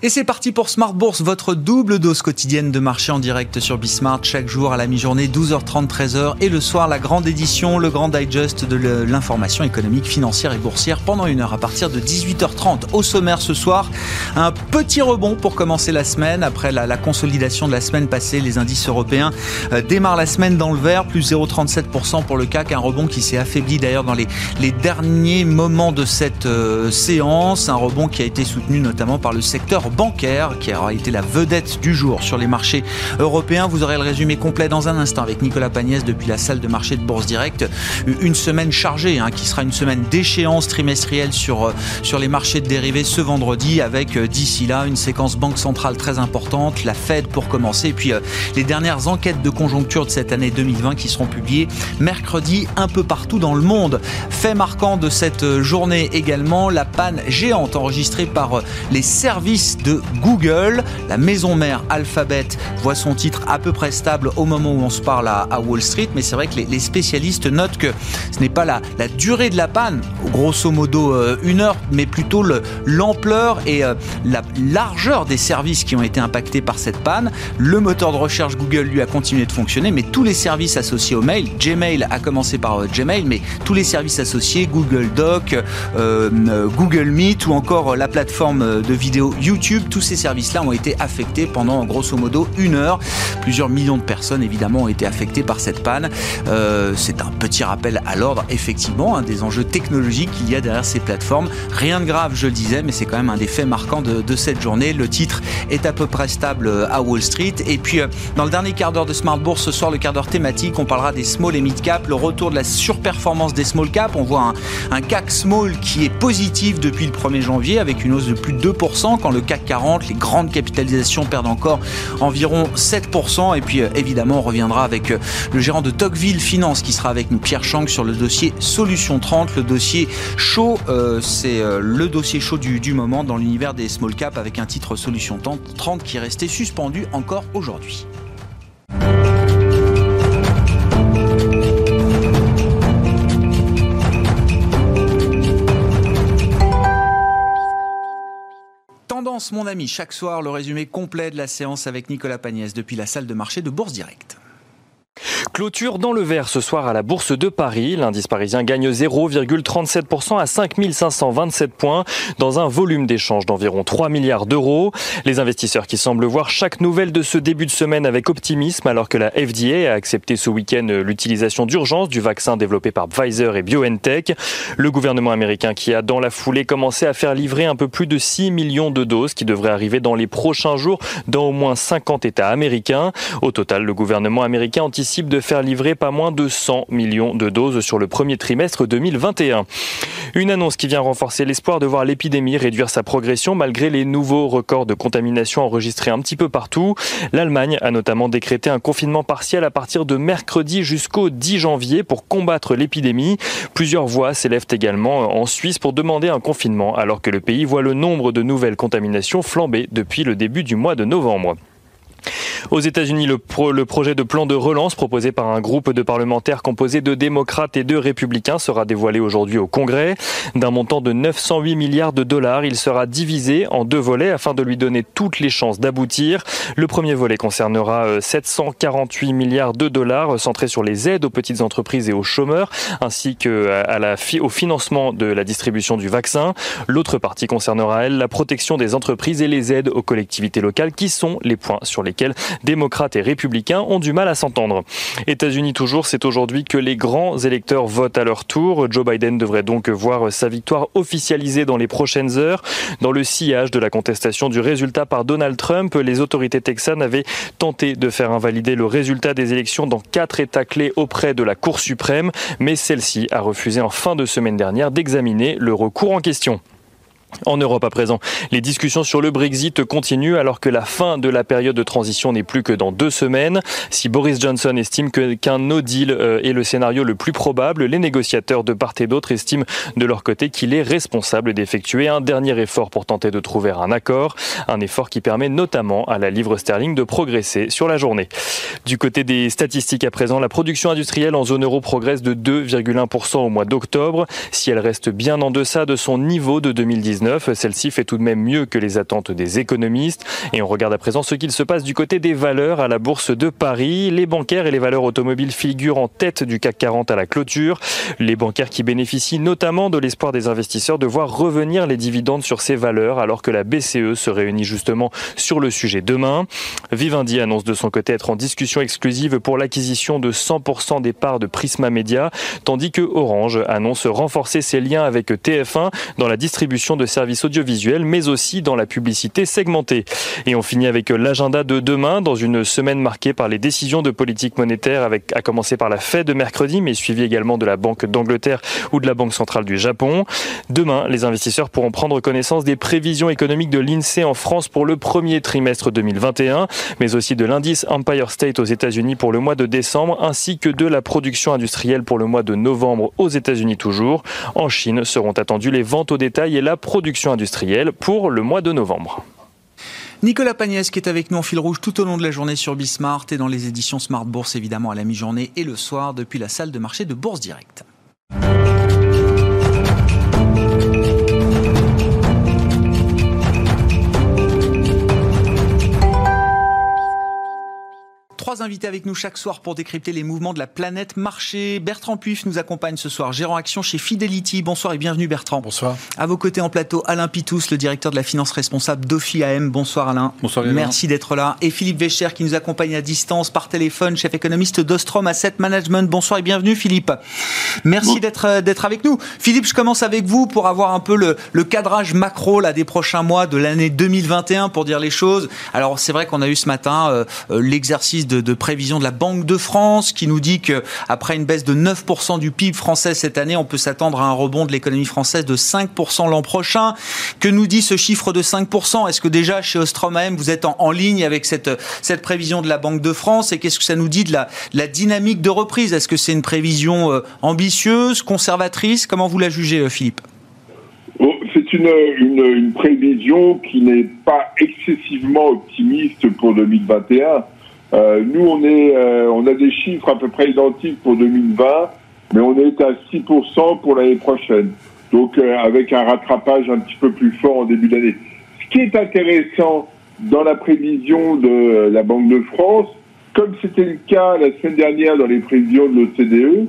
Et c'est parti pour Smart Bourse, votre double dose quotidienne de marché en direct sur Bismart, chaque jour à la mi-journée, 12h30, 13h, et le soir, la grande édition, le grand digest de l'information économique, financière et boursière pendant une heure à partir de 18h30. Au sommaire ce soir, un petit rebond pour commencer la semaine. Après la, consolidation de la semaine passée, les indices européens euh, démarrent la semaine dans le vert, plus 0,37% pour le CAC, un rebond qui s'est affaibli d'ailleurs dans les, derniers moments de cette euh, séance, un rebond qui a été soutenu notamment par le secteur bancaire qui aura été la vedette du jour sur les marchés européens. Vous aurez le résumé complet dans un instant avec Nicolas Pagnès depuis la salle de marché de Bourse Direct. Une semaine chargée hein, qui sera une semaine d'échéance trimestrielle sur, euh, sur les marchés de dérivés ce vendredi avec euh, d'ici là une séquence banque centrale très importante, la Fed pour commencer puis euh, les dernières enquêtes de conjoncture de cette année 2020 qui seront publiées mercredi un peu partout dans le monde. Fait marquant de cette journée également, la panne géante enregistrée par les services de Google. La maison mère Alphabet voit son titre à peu près stable au moment où on se parle à, Wall Street, mais c'est vrai que les, spécialistes notent que ce n'est pas la, la, durée de la panne, grosso modo euh, une heure, mais plutôt l'ampleur et euh, la largeur des services qui ont été impactés par cette panne. Le moteur de recherche Google lui a continué de fonctionner, mais tous les services associés au mail, Gmail a commencé par euh, Gmail, mais tous les services associés, Google Doc, Google Meet ou encore la plateforme de vidéo YouTube tous ces services-là ont été affectés pendant grosso modo une heure. Plusieurs millions de personnes évidemment ont été affectées par cette panne. Euh, c'est un petit rappel à l'ordre, effectivement, hein, des enjeux technologiques qu'il y a derrière ces plateformes. Rien de grave, je le disais, mais c'est quand même un des faits marquants de, cette journée. Le titre est à peu près stable euh, à Wall Street. Et puis, euh, dans le dernier quart d'heure de Smart Bourse, ce soir, le quart d'heure thématique, on parlera des small et mid cap, le retour de la surperformance des small cap. On voit un, un CAC small qui est positif depuis le 1er janvier avec une hausse de plus de 2% quand le CAC 40. Les grandes capitalisations perdent encore environ 7%. Et puis euh, évidemment, on reviendra avec euh, le gérant de Tocqueville Finance qui sera avec nous, Pierre Chang, sur le dossier Solution 30, le dossier chaud. Euh, c'est le dossier chaud du, du moment dans l'univers des small cap avec un titre Solution 30 qui est resté suspendu encore aujourd'hui. Mon ami, chaque soir, le résumé complet de la séance avec Nicolas Pagnès depuis la salle de marché de Bourse Direct. Clôture dans le vert ce soir à la Bourse de Paris. L'indice parisien gagne 0,37% à 5527 points dans un volume d'échange d'environ 3 milliards d'euros. Les investisseurs qui semblent voir chaque nouvelle de ce début de semaine avec optimisme alors que la FDA a accepté ce week-end l'utilisation d'urgence du vaccin développé par Pfizer et BioNTech. Le gouvernement américain qui a dans la foulée commencé à faire livrer un peu plus de 6 millions de doses qui devraient arriver dans les prochains jours dans au moins 50 États américains. Au total, le gouvernement américain anticipe de faire livrer pas moins de 100 millions de doses sur le premier trimestre 2021. Une annonce qui vient renforcer l'espoir de voir l'épidémie réduire sa progression malgré les nouveaux records de contamination enregistrés un petit peu partout. L'Allemagne a notamment décrété un confinement partiel à partir de mercredi jusqu'au 10 janvier pour combattre l'épidémie. Plusieurs voix s'élèvent également en Suisse pour demander un confinement alors que le pays voit le nombre de nouvelles contaminations flamber depuis le début du mois de novembre. Aux États-Unis, le, projet de plan de relance proposé par un groupe de parlementaires composé de démocrates et de républicains sera dévoilé aujourd'hui au Congrès. D'un montant de 908 milliards de dollars, il sera divisé en deux volets afin de lui donner toutes les chances d'aboutir. Le premier volet concernera 748 euh, milliards de dollars centrés sur les aides aux petites entreprises et aux chômeurs, ainsi que à la, au financement de la distribution du vaccin. L'autre partie concernera, elle, la protection des entreprises et les aides aux collectivités locales, qui sont les points sur lesquels démocrates et républicains ont du mal à s'entendre. États-Unis toujours, c'est aujourd'hui que les grands électeurs votent à leur tour. Joe Biden devrait donc voir sa victoire officialisée dans les prochaines heures. Dans le sillage de la contestation du résultat par Donald Trump, les autorités texanes avaient tenté de faire invalider le résultat des élections dans quatre États clés auprès de la Cour suprême, mais celle-ci a refusé en fin de semaine dernière d'examiner le recours en question. En Europe à présent, les discussions sur le Brexit continuent alors que la fin de la période de transition n'est plus que dans deux semaines. Si Boris Johnson estime qu'un no deal euh, est le scénario le plus probable, les négociateurs de part et d'autre estiment de leur côté qu'il est responsable d'effectuer un dernier effort pour tenter de trouver un accord, un effort qui permet notamment à la livre sterling de progresser sur la journée. Du côté des statistiques à présent, la production industrielle en zone euro progresse de 2,1% au mois d'octobre. Si elle reste bien en deçà de son niveau de 2019, celle-ci fait tout de même mieux que les attentes des économistes. Et on regarde à présent ce qu'il se passe du côté des valeurs à la bourse de Paris. Les bancaires et les valeurs automobiles figurent en tête du CAC 40 à la clôture. Les bancaires qui bénéficient notamment de l'espoir des investisseurs de voir revenir les dividendes sur ces valeurs alors que la BCE se réunit justement sur le sujet demain. Vivendi annonce de son côté être en discussion exclusive pour l'acquisition de 100% des parts de Prisma Media, tandis que Orange annonce renforcer ses liens avec TF1 dans la distribution de services audiovisuels, mais aussi dans la publicité segmentée. Et on finit avec l'agenda de demain, dans une semaine marquée par les décisions de politique monétaire, avec, à commencer par la Fed de mercredi, mais suivi également de la Banque d'Angleterre ou de la Banque centrale du Japon. Demain, les investisseurs pourront prendre connaissance des prévisions économiques de l'INSEE en France pour le premier trimestre 2021, mais aussi de l'indice Empire State aux États-Unis pour le mois de décembre, ainsi que de la production industrielle pour le mois de novembre aux États-Unis toujours. En Chine seront attendues les ventes au détail et la production industrielle pour le mois de novembre. Nicolas Pagnès qui est avec nous en fil rouge tout au long de la journée sur Bismart et dans les éditions Smart Bourse évidemment à la mi-journée et le soir depuis la salle de marché de Bourse Direct. Trois invités avec nous chaque soir pour décrypter les mouvements de la planète marché. Bertrand Puif nous accompagne ce soir, gérant action chez Fidelity. Bonsoir et bienvenue Bertrand. Bonsoir. À vos côtés en plateau, Alain Pitous, le directeur de la finance responsable d'Ofi AM. Bonsoir Alain. Bonsoir Merci d'être là. Et Philippe Vécher qui nous accompagne à distance par téléphone, chef économiste d'Ostrom Asset Management. Bonsoir et bienvenue Philippe. Merci d'être euh, d'être avec nous. Philippe, je commence avec vous pour avoir un peu le, le cadrage macro là, des prochains mois de l'année 2021 pour dire les choses. Alors c'est vrai qu'on a eu ce matin euh, euh, l'exercice de de, prévision de la Banque de France qui nous dit que après une baisse de 9% du PIB français cette année, on peut s'attendre à un rebond de l'économie française de 5% l'an prochain. Que nous dit ce chiffre de 5% Est-ce que déjà chez Ostrom AM, vous êtes en, ligne avec cette, cette prévision de la Banque de France? Et qu'est-ce que ça nous dit de la, la dynamique de reprise? Est-ce que c'est une prévision euh, ambitieuse, conservatrice? Comment vous la jugez, euh, Philippe? C'est une, une, une, prévision qui n'est pas excessivement optimiste pour 2021. Euh, nous, on, est, euh, on a des chiffres à peu près identiques pour 2020, mais on est à 6% pour l'année prochaine. Donc, euh, avec un rattrapage un petit peu plus fort en début d'année. Ce qui est intéressant dans la prévision de la Banque de France, comme c'était le cas la semaine dernière dans les prévisions de l'OCDE,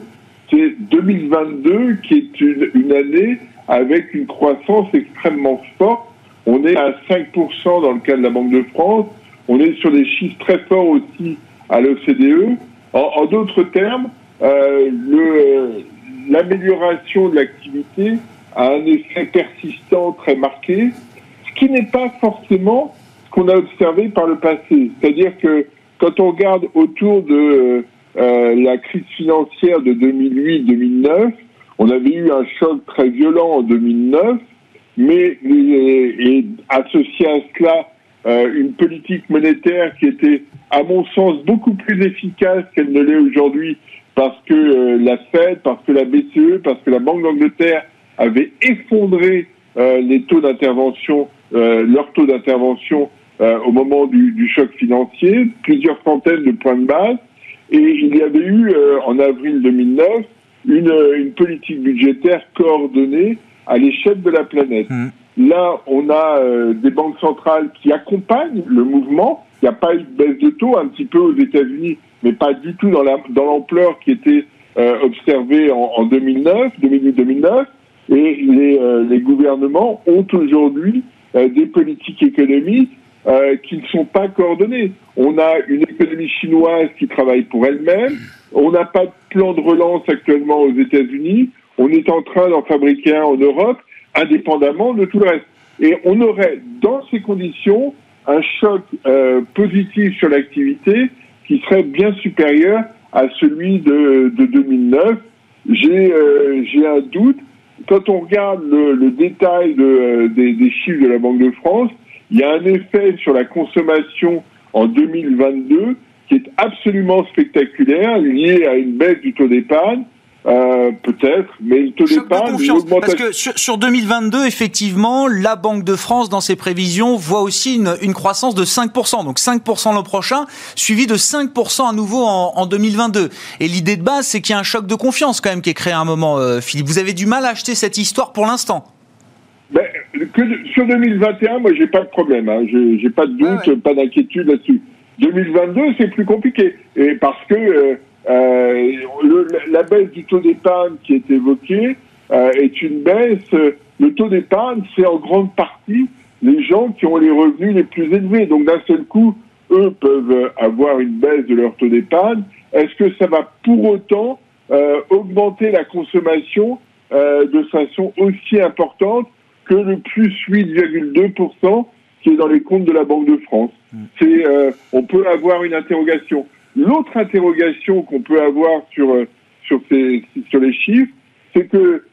c'est 2022 qui est une, une année avec une croissance extrêmement forte. On est à 5% dans le cas de la Banque de France on est sur des chiffres très forts aussi à l'OCDE. En, d'autres termes, euh, l'amélioration de l'activité a un effet persistant très marqué, ce qui n'est pas forcément ce qu'on a observé par le passé. C'est-à-dire que quand on regarde autour de euh, la crise financière de 2008-2009, on avait eu un choc très violent en 2009, mais associé à cela euh, une politique monétaire qui était, à mon sens, beaucoup plus efficace qu'elle ne l'est aujourd'hui parce que euh, la Fed, parce que la BCE, parce que la Banque d'Angleterre avait effondré euh, les taux d'intervention, leur taux d'intervention au moment du, du, choc financier, plusieurs centaines de points de base, et il y avait eu en avril 2009 une, une politique budgétaire coordonnée à l'échelle de la planète. Mmh. Là, on a euh, des banques centrales qui accompagnent le mouvement. Il n'y a pas eu de baisse de taux, un petit peu aux États-Unis, mais pas du tout dans l'ampleur qui était euh, observée en, en 2009, 2008-2009. Et les, euh, les, gouvernements ont aujourd'hui des politiques économiques qui ne sont pas coordonnées. On a une économie chinoise qui travaille pour elle-même. On n'a pas de plan de relance actuellement aux États-Unis. On est en train d'en fabriquer un en Europe indépendamment de tout le reste. Et on aurait, dans ces conditions, un choc euh, positif sur l'activité qui serait bien supérieur à celui de, de 2009. J'ai euh, j'ai un doute quand on regarde le, détail des, des, chiffres de la Banque de France, il y a un effet sur la consommation en 2022 qui est absolument spectaculaire, lié à une baisse du taux d'épargne, euh, peut-être, mais le taux d'épargne, Parce que sur, 2022, effectivement, la Banque de France, dans ses prévisions, voit aussi une, une croissance de 5%. Donc 5% l'an prochain, suivi de 5% à nouveau en, en 2022. Et l'idée de base, c'est qu'il y a un choc de confiance quand même qui est créé à un moment, euh, Philippe. Vous avez du mal à acheter cette histoire pour l'instant ben, que sur 2021, moi, j'ai pas de problème. Hein. J'ai pas de doute, pas d'inquiétude là-dessus. 2022, c'est plus compliqué. Et parce que... Euh, euh, le, la baisse du taux d'épargne qui est évoquée euh, est une baisse. Le taux d'épargne, c'est en grande partie les gens qui ont les revenus les plus élevés. Donc d'un seul coup, eux peuvent avoir une baisse de leur taux d'épargne. Est-ce que ça va pour autant euh, augmenter la consommation euh, de façon aussi importante que le plus 8,2% qui est dans les comptes de la Banque de France? Mmh. C'est, euh, on peut avoir une interrogation. L'autre interrogation qu'on peut avoir sur, euh, sur, ces, sur les chiffres, c'est que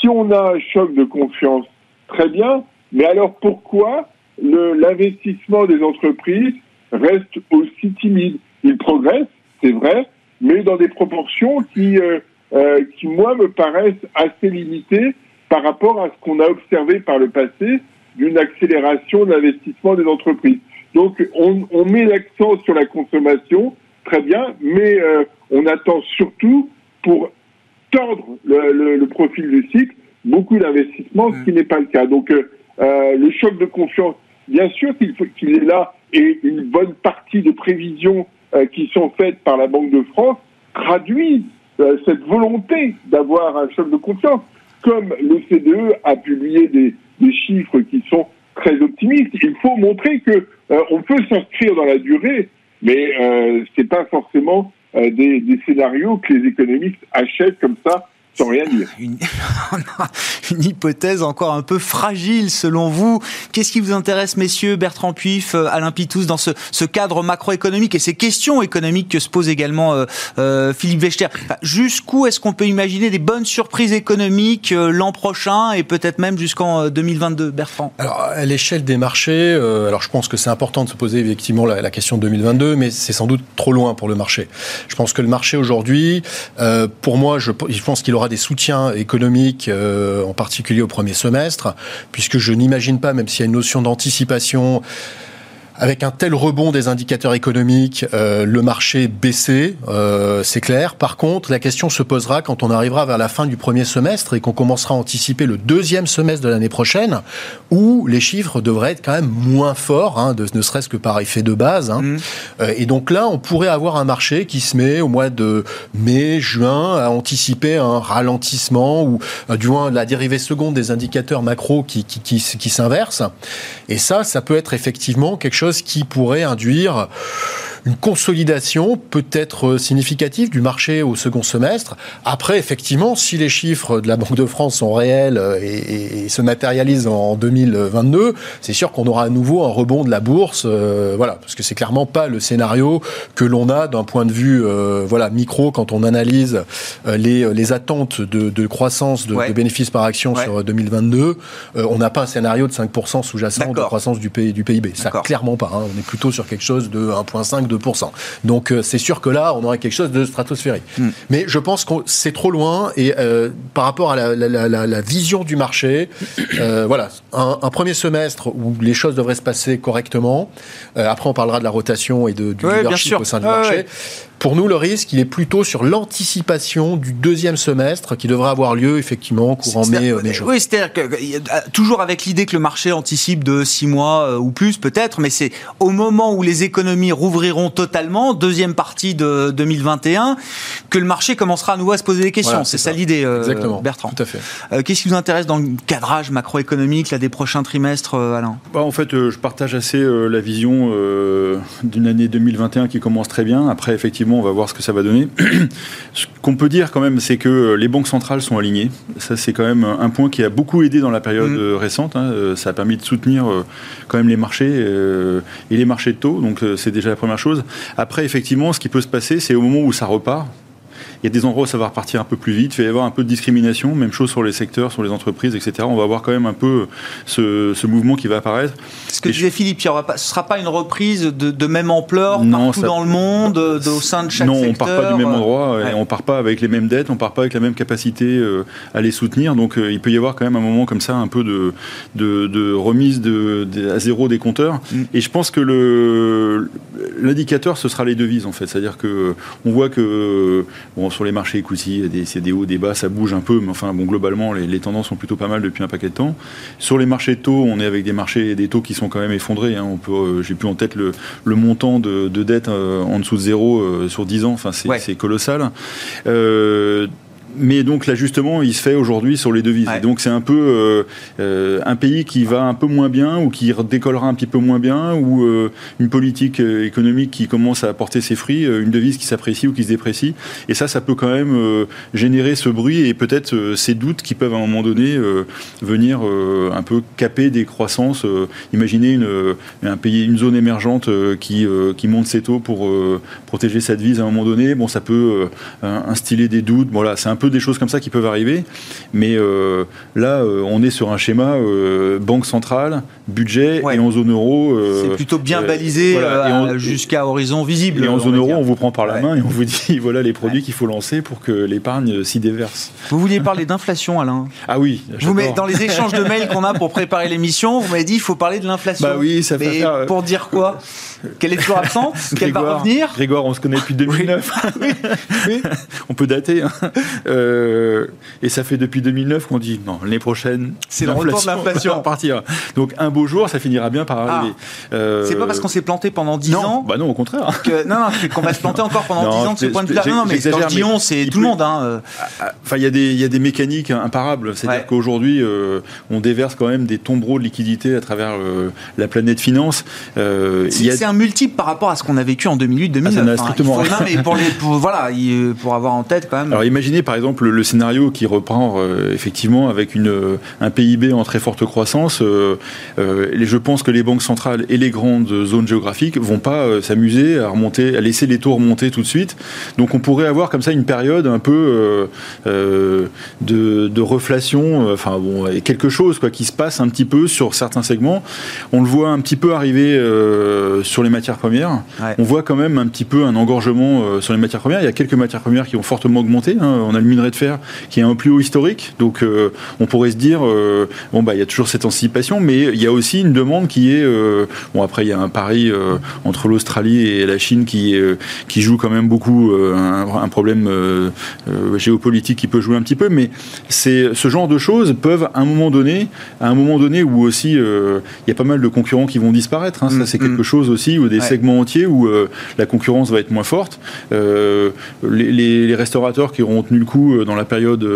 si on a un choc de confiance, très bien, mais alors pourquoi l'investissement des entreprises reste aussi timide? Il progresse, c'est vrai, mais dans des proportions qui, euh, euh, qui, moi, me paraissent assez limitées par rapport à ce qu'on a observé par le passé d'une accélération de l'investissement des entreprises. Donc, on, on met l'accent sur la consommation, très bien, mais euh, on attend surtout pour tordre le, profil du cycle beaucoup d'investissements, ce mm. qui n'est pas le cas. Donc euh, euh, le choc de confiance, bien sûr qu'il est là, et une bonne partie des prévisions qui sont faites par la Banque de France traduisent cette volonté d'avoir un choc de confiance. Comme le CDE a publié des, des chiffres qui sont très optimistes, il faut montrer que on peut s'inscrire dans la durée mais euh, c'est pas forcément euh, des, des scénarios que les économistes achètent comme ça sans rien dire. Une, une, hypothèse encore un peu fragile selon vous. Qu'est-ce qui vous intéresse, messieurs, Bertrand Puif, euh, Alain Pitous, dans ce, ce, cadre macroéconomique et ces questions économiques que se pose également euh, euh Philippe Wechter Jusqu'où est-ce qu'on peut imaginer des bonnes surprises économiques euh, l'an prochain et peut-être même jusqu'en 2022, Bertrand? Alors, à l'échelle des marchés, alors je pense que c'est important de se poser effectivement la, la question de 2022, mais c'est sans doute trop loin pour le marché. Je pense que le marché aujourd'hui, pour moi, je, je pense qu'il aura des soutiens économiques, euh, en particulier au premier semestre, puisque je n'imagine pas, même s'il y a une notion d'anticipation, avec un tel rebond des indicateurs économiques, euh, le marché baissé, euh, c'est clair. Par contre, la question se posera quand on arrivera vers la fin du premier semestre et qu'on commencera à anticiper le deuxième semestre de l'année prochaine, où les chiffres devraient être quand même moins forts, hein, de, ne serait-ce que par effet de base. Hein. Mmh. Euh, et donc là, on pourrait avoir un marché qui se met au mois de mai, juin, à anticiper un ralentissement ou du moins la dérivée seconde des indicateurs macro qui, qui, qui, qui s'inverse. Et ça, ça peut être effectivement quelque chose qui pourrait induire une consolidation peut-être significative du marché au second semestre. Après, effectivement, si les chiffres de la Banque de France sont réels euh, et, se matérialisent en 2022, c'est sûr qu'on aura à nouveau un rebond de la bourse. Euh, voilà, parce que c'est clairement pas le scénario que l'on a d'un point de vue euh, voilà micro quand on analyse les, les attentes de, de croissance de, de, bénéfices par action sur 2022. on n'a pas un scénario de 5% sous-jacent de croissance du, du PIB. Ça, clairement pas. Hein. On est plutôt sur quelque chose de 1,5 2%. Donc euh, c'est sûr que là, on aurait quelque chose de stratosphérique. Hmm. Mais je pense que c'est trop loin et euh, par rapport à la, vision du marché, euh, voilà, un, premier semestre où les choses devraient se passer correctement. après, on parlera de la rotation et de, du leadership au sein du marché. Pour nous, le risque, il est plutôt sur l'anticipation du deuxième semestre qui devrait avoir lieu effectivement courant mai, mai juin. Oui, c'est-à-dire que toujours avec l'idée que le marché anticipe de six mois ou plus peut-être, mais c'est au moment où les économies rouvriront totalement, deuxième partie de 2021, que le marché commencera à nouveau à se poser des questions. c'est ça, l'idée, euh, Bertrand. Tout à fait. Euh, qu'est-ce qui vous intéresse dans le cadrage macroéconomique là, des prochains trimestres, euh, Alain? Bah, En fait, je partage assez la vision d'une année 2021 qui commence très bien. Après, effectivement, on va voir ce que ça va donner. ce qu'on peut dire quand même, c'est que les banques centrales sont alignées. Ça, c'est quand même un point qui a beaucoup aidé dans la période mmh. récente. Hein. Ça a permis de soutenir quand même les marchés et les marchés de taux. Donc, c'est déjà la première chose. Après, effectivement, ce qui peut se passer, c'est au moment où ça repart, il y a des endroits où ça va repartir un peu plus vite, il va y avoir un peu de discrimination, même chose sur les secteurs, sur les entreprises, etc. On va avoir quand même un peu ce, ce mouvement qui va apparaître. Ce que disait Philippe, il aura pas, ce ne sera pas une reprise de, de même ampleur non, partout dans le monde, de, au sein de chaque non, secteur Non, on part pas du même endroit, ouais. et on part pas avec les mêmes dettes, on part pas avec la même capacité euh, à les soutenir. Donc euh, il peut y avoir quand même un moment comme ça, un peu de, de, de remise de, à zéro des compteurs. Mm. Et je pense que l'indicateur, ce sera les devises en fait. C'est-à-dire que on voit que bon, sur les marchés equity, c'est des hauts, des bas, ça bouge un peu, mais enfin bon, globalement, les, les, tendances sont plutôt pas mal depuis un paquet de temps. Sur les marchés de taux, on est avec des marchés, des taux qui sont quand même effondrés. Hein. On peut, euh, j'ai plus en tête le, le montant de, de dette euh, en dessous de zéro euh, sur 10 ans. Enfin, c'est ouais. colossal. Mais donc l'ajustement, il se fait aujourd'hui sur les devises. Ouais. Et donc c'est un peu euh, euh, un pays qui va un peu moins bien ou qui décollera un petit peu moins bien ou euh, une politique économique qui commence à apporter ses fruits, une devise qui s'apprécie ou qui se déprécie. Et ça, ça peut quand même euh, générer ce bruit et peut-être ces doutes qui peuvent à un moment donné venir un peu caper des croissances. imaginez une, un pays, une zone émergente qui, qui monte ses taux pour protéger sa devise à un moment donné. Bon, ça peut instiller des doutes. Voilà, c'est un peu des choses comme ça qui peuvent arriver. Mais euh, là, euh, on est sur un schéma euh, banque centrale, budget ouais. et en zone euro. c'est plutôt bien balisé voilà, jusqu'à horizon visible. Et en zone euro, on vous prend par la ouais. main et on vous dit voilà les produits qu'il faut lancer pour que l'épargne s'y déverse. Vous vouliez parler d'inflation, Alain? Ah oui. Vous mettez, dans les échanges de mails qu'on a pour préparer l'émission, vous m'avez dit il faut parler de l'inflation. Bah oui, ça fait Mais faire, Pour dire quoi? Qu'elle est toujours absente Qu'elle va revenir Grégoire, on se connaît depuis 2009. oui. oui. On peut dater. Hein. Euh, et ça fait depuis 2009 qu'on dit non, l'année prochaine, c'est le retour de l'inflation. Donc un beau jour, ça finira bien par arriver. Ah. Euh... C'est pas parce qu'on s'est planté pendant 10 non, ans. Bah non, au contraire. Que, non, non qu'on va se planter encore pendant non, 10 ans de ce point de vue-là. Non, non, mais quand je dis on, c'est tout le monde. Hein. Enfin, il y, a des, y a des mécaniques imparables. C'est-à-dire ouais. qu'aujourd'hui, euh, on déverse quand même des tombereaux de liquidités à travers euh, la planète finance. Euh, c'est a... un multiple par rapport à ce qu'on a vécu en 2008-2009. Ah, hein. strictement faut, non, mais pour, les, pour, voilà, pour avoir en tête quand même. Alors imaginez par exemple le, scénario qui reprend euh, effectivement avec une, un PIB en très forte croissance. Euh, et je pense que les banques centrales et les grandes zones géographiques vont pas euh, s'amuser à remonter, à laisser les taux remonter tout de suite. Donc on pourrait avoir comme ça une période un peu euh, de, de, reflation, enfin bon, et quelque chose quoi qui se passe un petit peu sur certains segments. On le voit un petit peu arriver sur les matières premières. Ouais. On voit quand même un petit peu un engorgement sur les matières premières. Il y a quelques matières premières qui ont fortement augmenté. Hein. On a le minerai de fer qui est un plus haut historique. Donc euh, on pourrait se dire, euh, bon, bah, il y a toujours cette anticipation, mais il y a aussi une demande qui est, euh, bon, après, il y a un pari entre l'Australie et la Chine qui, qui joue quand même beaucoup un, un, problème géopolitique qui peut jouer un petit peu, mais c'est ce genre de choses peuvent, à un moment donné, à un moment donné où aussi il y a pas mal de concurrents qui vont disparaître. Hein, ça, c'est quelque chose aussi, ou des ouais. segments entiers où la concurrence va être moins forte. Les, les, les, restaurateurs qui auront tenu le coup dans la période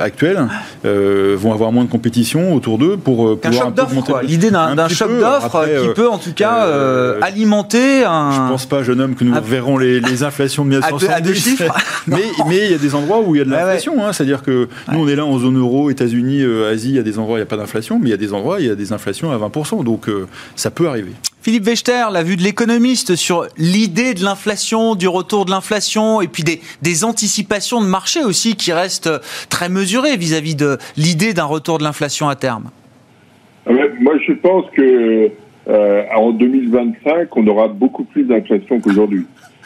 actuelle euh, vont avoir moins de compétition autour d'eux pour euh, pouvoir un. L'idée d'un choc d'offres qui euh, peut en tout cas euh, alimenter un. Je pense pas, jeune homme, que nous à... verrons les, les, inflations de 1970. À deux, à deux chiffres. mais mais il y a des endroits où il y a de l'inflation. Ouais, ouais. hein, C'est-à-dire que nous on est là en zone euro, États-Unis, Asie, il y a des endroits où il n'y a pas d'inflation, mais il y a des endroits où il y a des inflations à 20%. Donc ça peut arriver. Philippe Wechter, la vue de l'économiste sur l'idée de l'inflation, du retour de l'inflation, et puis des, des, anticipations de marché aussi qui restent très mesurées vis-à-vis -vis de l'idée d'un retour de l'inflation à terme. Ah moi, je pense que euh, en 2025, on aura beaucoup plus d'inflation qu'aujourd'hui.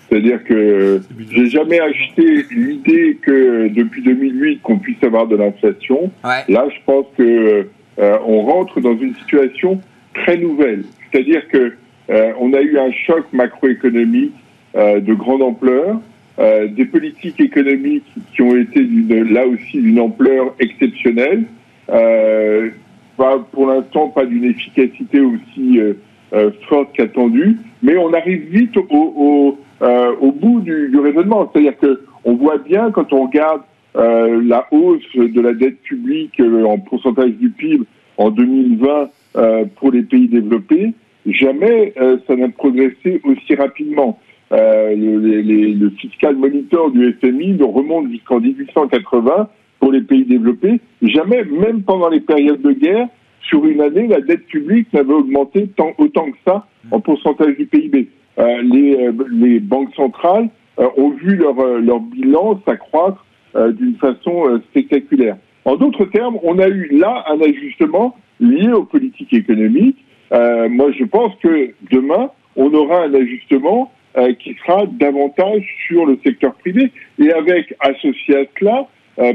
C'est-à-dire que j'ai jamais acheté l'idée que depuis 2008 qu'on puisse avoir de l'inflation. Ouais. Là, je pense que euh, on rentre dans une situation très nouvelle. C'est-à-dire que euh, on a eu un choc macroéconomique euh, de grande ampleur, euh, des politiques économiques qui ont été là aussi d'une ampleur exceptionnelle. Pas, pour l'instant, pas d'une efficacité aussi forte qu'attendue, mais on arrive vite au bout du, du raisonnement. C'est-à-dire que on voit bien quand on regarde la hausse de la dette publique en pourcentage du PIB en 2020 pour les pays développés, jamais euh, ça n'a progressé aussi rapidement. Euh, le, les, le, fiscal monitor du FMI remonte jusqu'en 1880 pour les pays développés. Jamais, même pendant les périodes de guerre, sur une année, la dette publique n'avait augmenté tant, autant que ça en pourcentage du PIB. Euh, les, les, banques centrales ont vu leur, leur bilan s'accroître d'une façon spectaculaire. En d'autres termes, on a eu là un ajustement lié aux politiques économiques. Moi, je pense que demain, on aura un ajustement qui sera davantage sur le secteur privé et avec associé à cela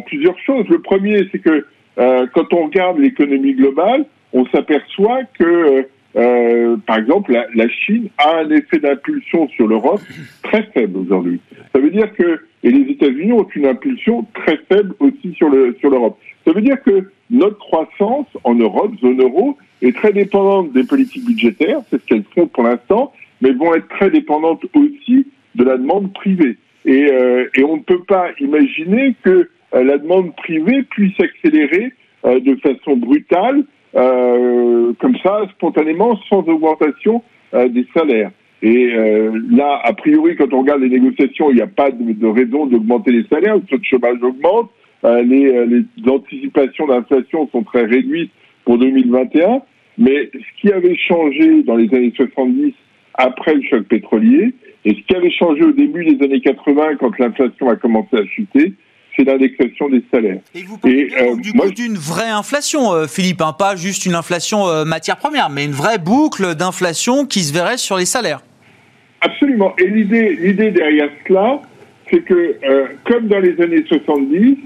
plusieurs choses. Le premier, c'est que quand on regarde l'économie globale, on s'aperçoit que euh, par exemple, la, Chine a un effet d'impulsion sur l'Europe très faible aujourd'hui. Ça veut dire que et les États-Unis ont une impulsion très faible aussi sur le sur l'Europe. Ça veut dire que notre croissance en Europe, zone euro, est très dépendante des politiques budgétaires, c'est ce qu'elles font pour l'instant, mais vont être très dépendantes aussi de la demande privée. Et, euh, et on ne peut pas imaginer que euh, la demande privée puisse accélérer de façon brutale euh, comme ça, spontanément, sans augmentation euh, des salaires. Et euh, là, a priori, quand on regarde les négociations, il n'y a pas de, raison d'augmenter les salaires. Le taux de chômage augmente. Euh, les, les, anticipations d'inflation sont très réduites pour 2021. Mais ce qui avait changé dans les années 70, après le choc pétrolier, et ce qui avait changé au début des années 80, quand l'inflation a commencé à chuter, c'est l'indexation des salaires. Et vous parlez euh, du coup d'une vraie inflation, euh, Philippe, hein, pas juste une inflation euh, matière première, mais une vraie boucle d'inflation qui se verrait sur les salaires. Absolument. Et l'idée, l'idée derrière cela, c'est que, comme dans les années 70,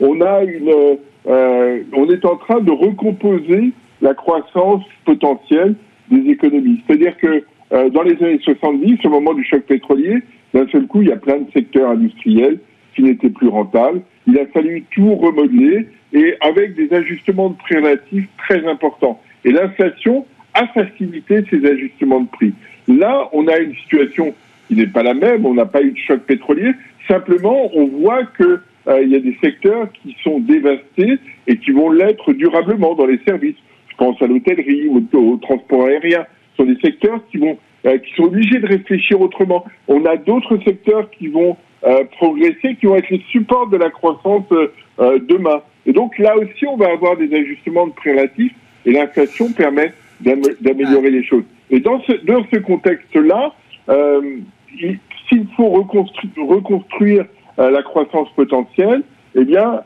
on a une, on est en train de recomposer la croissance potentielle des économies. C'est-à-dire que dans les années 70, au moment du choc pétrolier, d'un seul coup, il y a plein de secteurs industriels qui n'était plus rentable. Il a fallu tout remodeler et avec des ajustements de prix relatifs très importants. Et l'inflation a facilité ces ajustements de prix. Là, on a une situation qui n'est pas la même, on n'a pas eu de choc pétrolier, simplement on voit que euh, il y a des secteurs qui sont dévastés et qui vont l'être durablement dans les services. Je pense à l'hôtellerie au, transport aérien. Ce sont des secteurs qui vont euh, qui sont obligés de réfléchir autrement. On a d'autres secteurs qui vont euh, progresser, qui vont être les supports de la croissance euh, demain. Et donc là aussi, on va avoir des ajustements de prix relatifs et l'inflation permet d'améliorer les choses. Et dans ce, dans ce contexte-là, euh, s'il faut reconstruire, reconstruire la croissance potentielle, eh bien,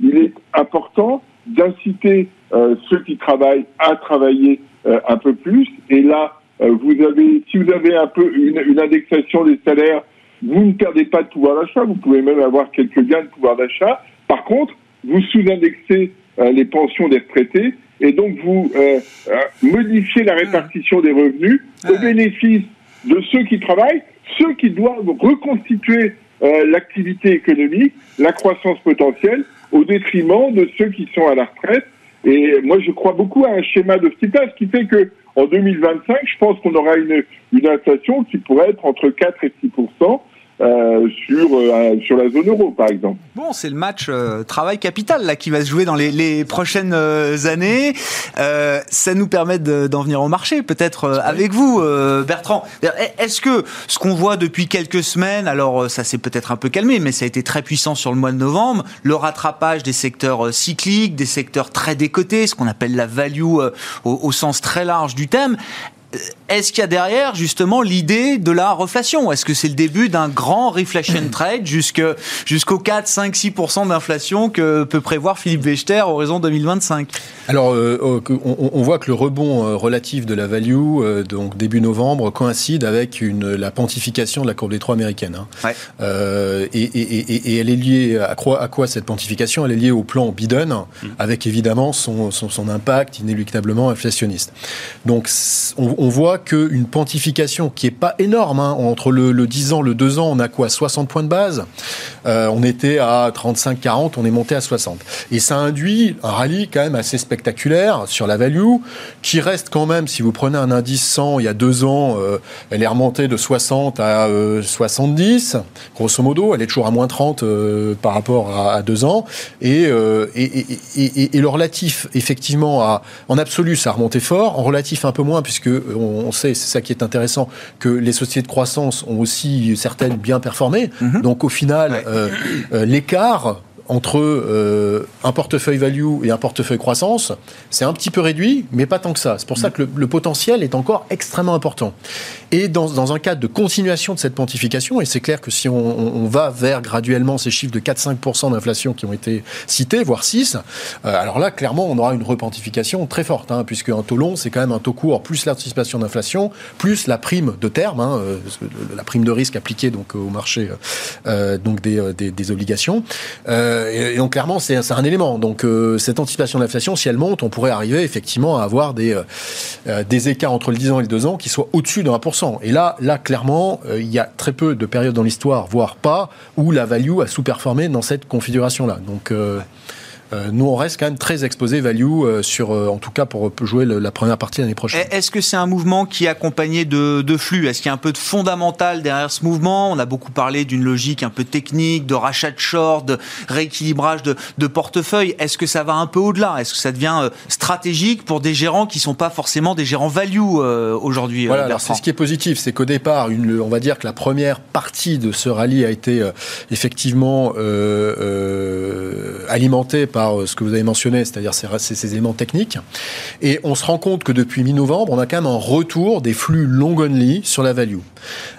il est important d'inciter ceux qui travaillent à travailler un peu plus. Et là, vous avez, si vous avez un peu une, une indexation des salaires vous ne perdez pas de pouvoir d'achat, vous pouvez même avoir quelques gains de pouvoir d'achat. Par contre, vous sous-indexez euh, les pensions des retraités et donc vous euh, euh, modifiez la répartition des revenus au bénéfice de ceux qui travaillent, ceux qui doivent reconstituer l'activité économique, la croissance potentielle, au détriment de ceux qui sont à la retraite. Et moi, je crois beaucoup à un schéma de ce qui fait que en 2025, je pense qu'on aura une, une inflation qui pourrait être entre 4 et 6 euh, sur, euh, sur la zone euro, par exemple. Bon, c'est le match euh, travail capital là qui va se jouer dans les, les prochaines années. ça nous permet d'en venir au marché, peut-être avec vous, Bertrand. Est-ce que ce qu'on voit depuis quelques semaines, alors ça s'est peut-être un peu calmé, mais ça a été très puissant sur le mois de novembre, le rattrapage des secteurs cycliques, des secteurs très décotés, ce qu'on appelle la value au, au sens très large du thème, est-ce qu'il y a derrière justement l'idée de la reflation? Est-ce que c'est le début d'un grand reflation trade jusqu'au 4, 5, 6% d'inflation que peut prévoir Philippe Wechter horizon 2025 Alors, euh, euh, on, voit que le rebond euh, relatif de la value, donc début novembre, coïncide avec une, la pontification de la courbe des trois américaine. Hein. et, elle est liée à quoi, à quoi cette pontification? Elle est liée au plan Biden, mm. avec évidemment son, son, impact inéluctablement inflationniste. Donc, on, on voit qu'une pontification qui est pas énorme, hein, entre le, le, 10 ans, le 2 ans, on a quoi 60 points de base? Euh, On était à 35-40, on est monté à 60. Et ça induit un rallye quand même assez spectaculaire sur la value, qui reste quand même, si vous prenez un indice 100 il y a deux ans, euh, elle est remontée de 60 à 70, euh, grosso modo, elle est toujours à moins 30 par rapport à, à, deux ans. Et, et, et, et, le relatif, effectivement, à, en absolu, ça a remonté fort, en relatif un peu moins, puisque on, sait, c'est ça qui est intéressant, que les sociétés de croissance ont aussi certaines bien performé. Mhm. Donc au final, euh, euh, l'écart entre euh, un portefeuille value et un portefeuille croissance, c'est un petit peu réduit, mais pas tant que ça. C'est pour ça que le, potentiel est encore extrêmement important. Et dans, dans, un cadre de continuation de cette pontification, et c'est clair que si on, on, va vers graduellement ces chiffres de 4-5% d'inflation qui ont été cités, voire 6, euh, alors là, clairement, on aura une repentification très forte, hein, puisque un taux long, c'est quand même un taux court, plus l'anticipation d'inflation, plus la prime de terme, hein, euh, la prime de risque appliquée donc au marché euh, donc des, des obligations. Euh, et, donc clairement, c'est un élément. Donc euh, cette anticipation d'inflation, si elle monte, on pourrait arriver effectivement à avoir des, euh, des écarts entre le 10 ans et le 2 ans qui soient au-dessus de 1%. Et là, là clairement, il y a très peu de périodes dans l'histoire, voire pas, où la value a sous-performé dans cette configuration-là. Donc euh, nous, on reste quand même très exposé value euh, sur, euh, en tout cas pour jouer la première partie l'année prochaine. Est-ce que c'est un mouvement qui est accompagné de, de flux? Est-ce qu'il y a un peu de fondamental derrière ce mouvement? On a beaucoup parlé d'une logique un peu technique, de rachat de short, de rééquilibrage de, de portefeuille. Est-ce que ça va un peu au-delà? Est-ce que ça devient stratégique pour des gérants qui sont pas forcément des gérants value aujourd'hui Voilà, c'est ce qui est positif, c'est qu'au départ, une, on va dire que la première partie de ce rallye a été effectivement alimentée par euh, ce que vous avez mentionné, c'est-à-dire ces, ces, éléments techniques. Et on se rend compte que depuis mi-novembre, on a quand même un retour des flux long only sur la value.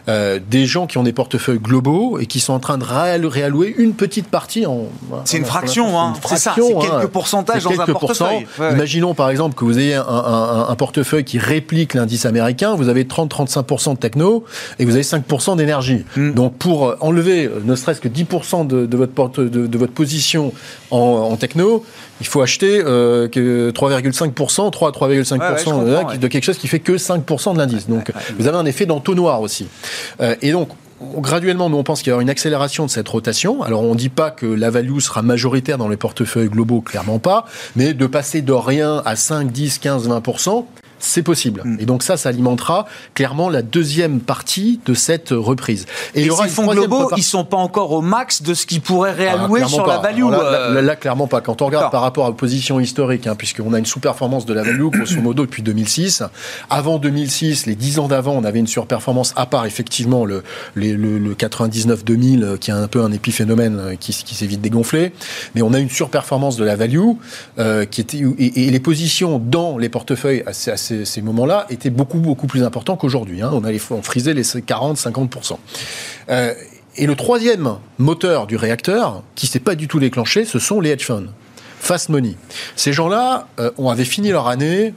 Euh, des gens qui ont des portefeuilles globaux et qui sont en train de réallouer une petite partie en. C'est une fraction, hein. C'est ça, c'est quelques hein. pourcentages dans un portefeuille. Imaginons par exemple que vous ayez un, un, un portefeuille qui réplique l'indice américain, vous avez 30-35% de techno et vous avez 5% d'énergie. Hmm. Donc pour enlever ne serait-ce que 10% de, de, votre porte, de, de, votre position en, techno, il faut acheter euh, 3,5%, 3 à 3,5% de quelque chose qui fait que 5% de l'indice. Donc vous avez un effet d'entonnoir aussi. Euh, et donc graduellement, nous, on pense qu'il y aura une accélération de cette rotation. Alors, on ne dit pas que la value sera majoritaire dans les portefeuilles globaux, clairement pas, mais de passer de rien à 5, 10, 15, 20 c'est possible. Mm. Et donc ça, ça alimentera clairement la deuxième partie de cette reprise. Et, il y aura ces fonds globaux, ils sont pas encore au max de ce qu'ils pourraient ah, réallouer sur la value. Euh. Là, clairement pas. Quand on regarde par rapport à position historique, hein, puisqu'on a une sous-performance de la value, grosso modo, depuis 2006. Avant 2006, les 10 ans d'avant, on avait une surperformance, à part effectivement le, le, 99-2000, euh, qui est un peu un épiphénomène euh, qui, qui s'est vite dégonflé. Mais on a une surperformance de la value qui était et, les positions dans les portefeuilles assez ces, moments-là étaient beaucoup, beaucoup plus importants qu'aujourd'hui. Hein. On, allait, on frisait les 40-50%. Euh, et le troisième moteur du réacteur, qui s'est pas du tout déclenché, ce sont les hedge funds. Fast money. Ces gens-là, euh, on avait fini leur année,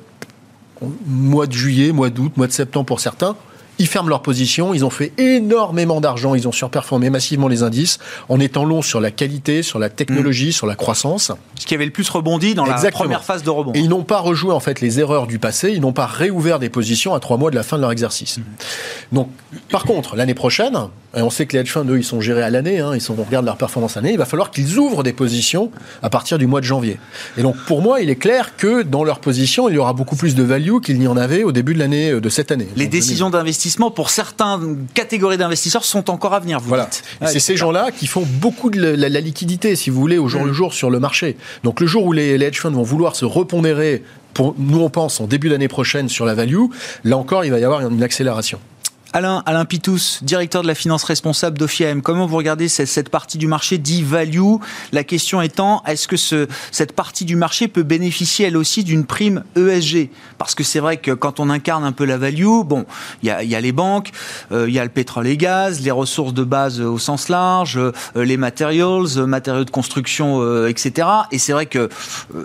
mois de juillet, mois d'août, mois de septembre pour certains, ils ferment leur position, ils ont fait énormément d'argent, ils ont surperformé massivement les indices en étant longs sur la qualité, sur la technologie, mm. sur la croissance. Ce qui avait le plus rebondi dans la première phase de rebond. Et ils n'ont pas rejoué en fait les erreurs du passé, ils n'ont pas réouvert des positions à trois mois de la fin de leur exercice. Mm. Donc, par contre, l'année prochaine, et on sait que les hedge funds, eux, ils sont gérés à l'année, hein, ils sont, on regarde leur performance année, il va falloir qu'ils ouvrent des positions à partir du mois de janvier. Et donc, pour moi, il est clair que dans leur position, il y aura beaucoup plus de value qu'il n'y en avait au début de l'année, euh, de cette année. Les décisions d'investissement pour certaines catégories d'investisseurs sont encore à venir, vous voilà. dites. c'est ces gens-là qui font beaucoup de la, liquidité, si vous voulez, au jour le mm. jour sur le marché. Donc, le jour où les, les hedge funds vont vouloir se repondérer pour, nous on pense en début d'année prochaine sur la value, là encore il va y avoir une accélération. Alain, Alain Pitous, directeur de la finance responsable d'OFIAM, comment vous regardez cette, partie du marché dit value? La question étant, est-ce que ce, cette partie du marché peut bénéficier elle aussi d'une prime ESG Parce que c'est vrai que quand on incarne un peu la value, bon, il y a, y a, les banques, euh, il y a le pétrole et gaz, les ressources de base au sens large, euh, les materials, euh, matériaux de construction, etc. Et c'est vrai que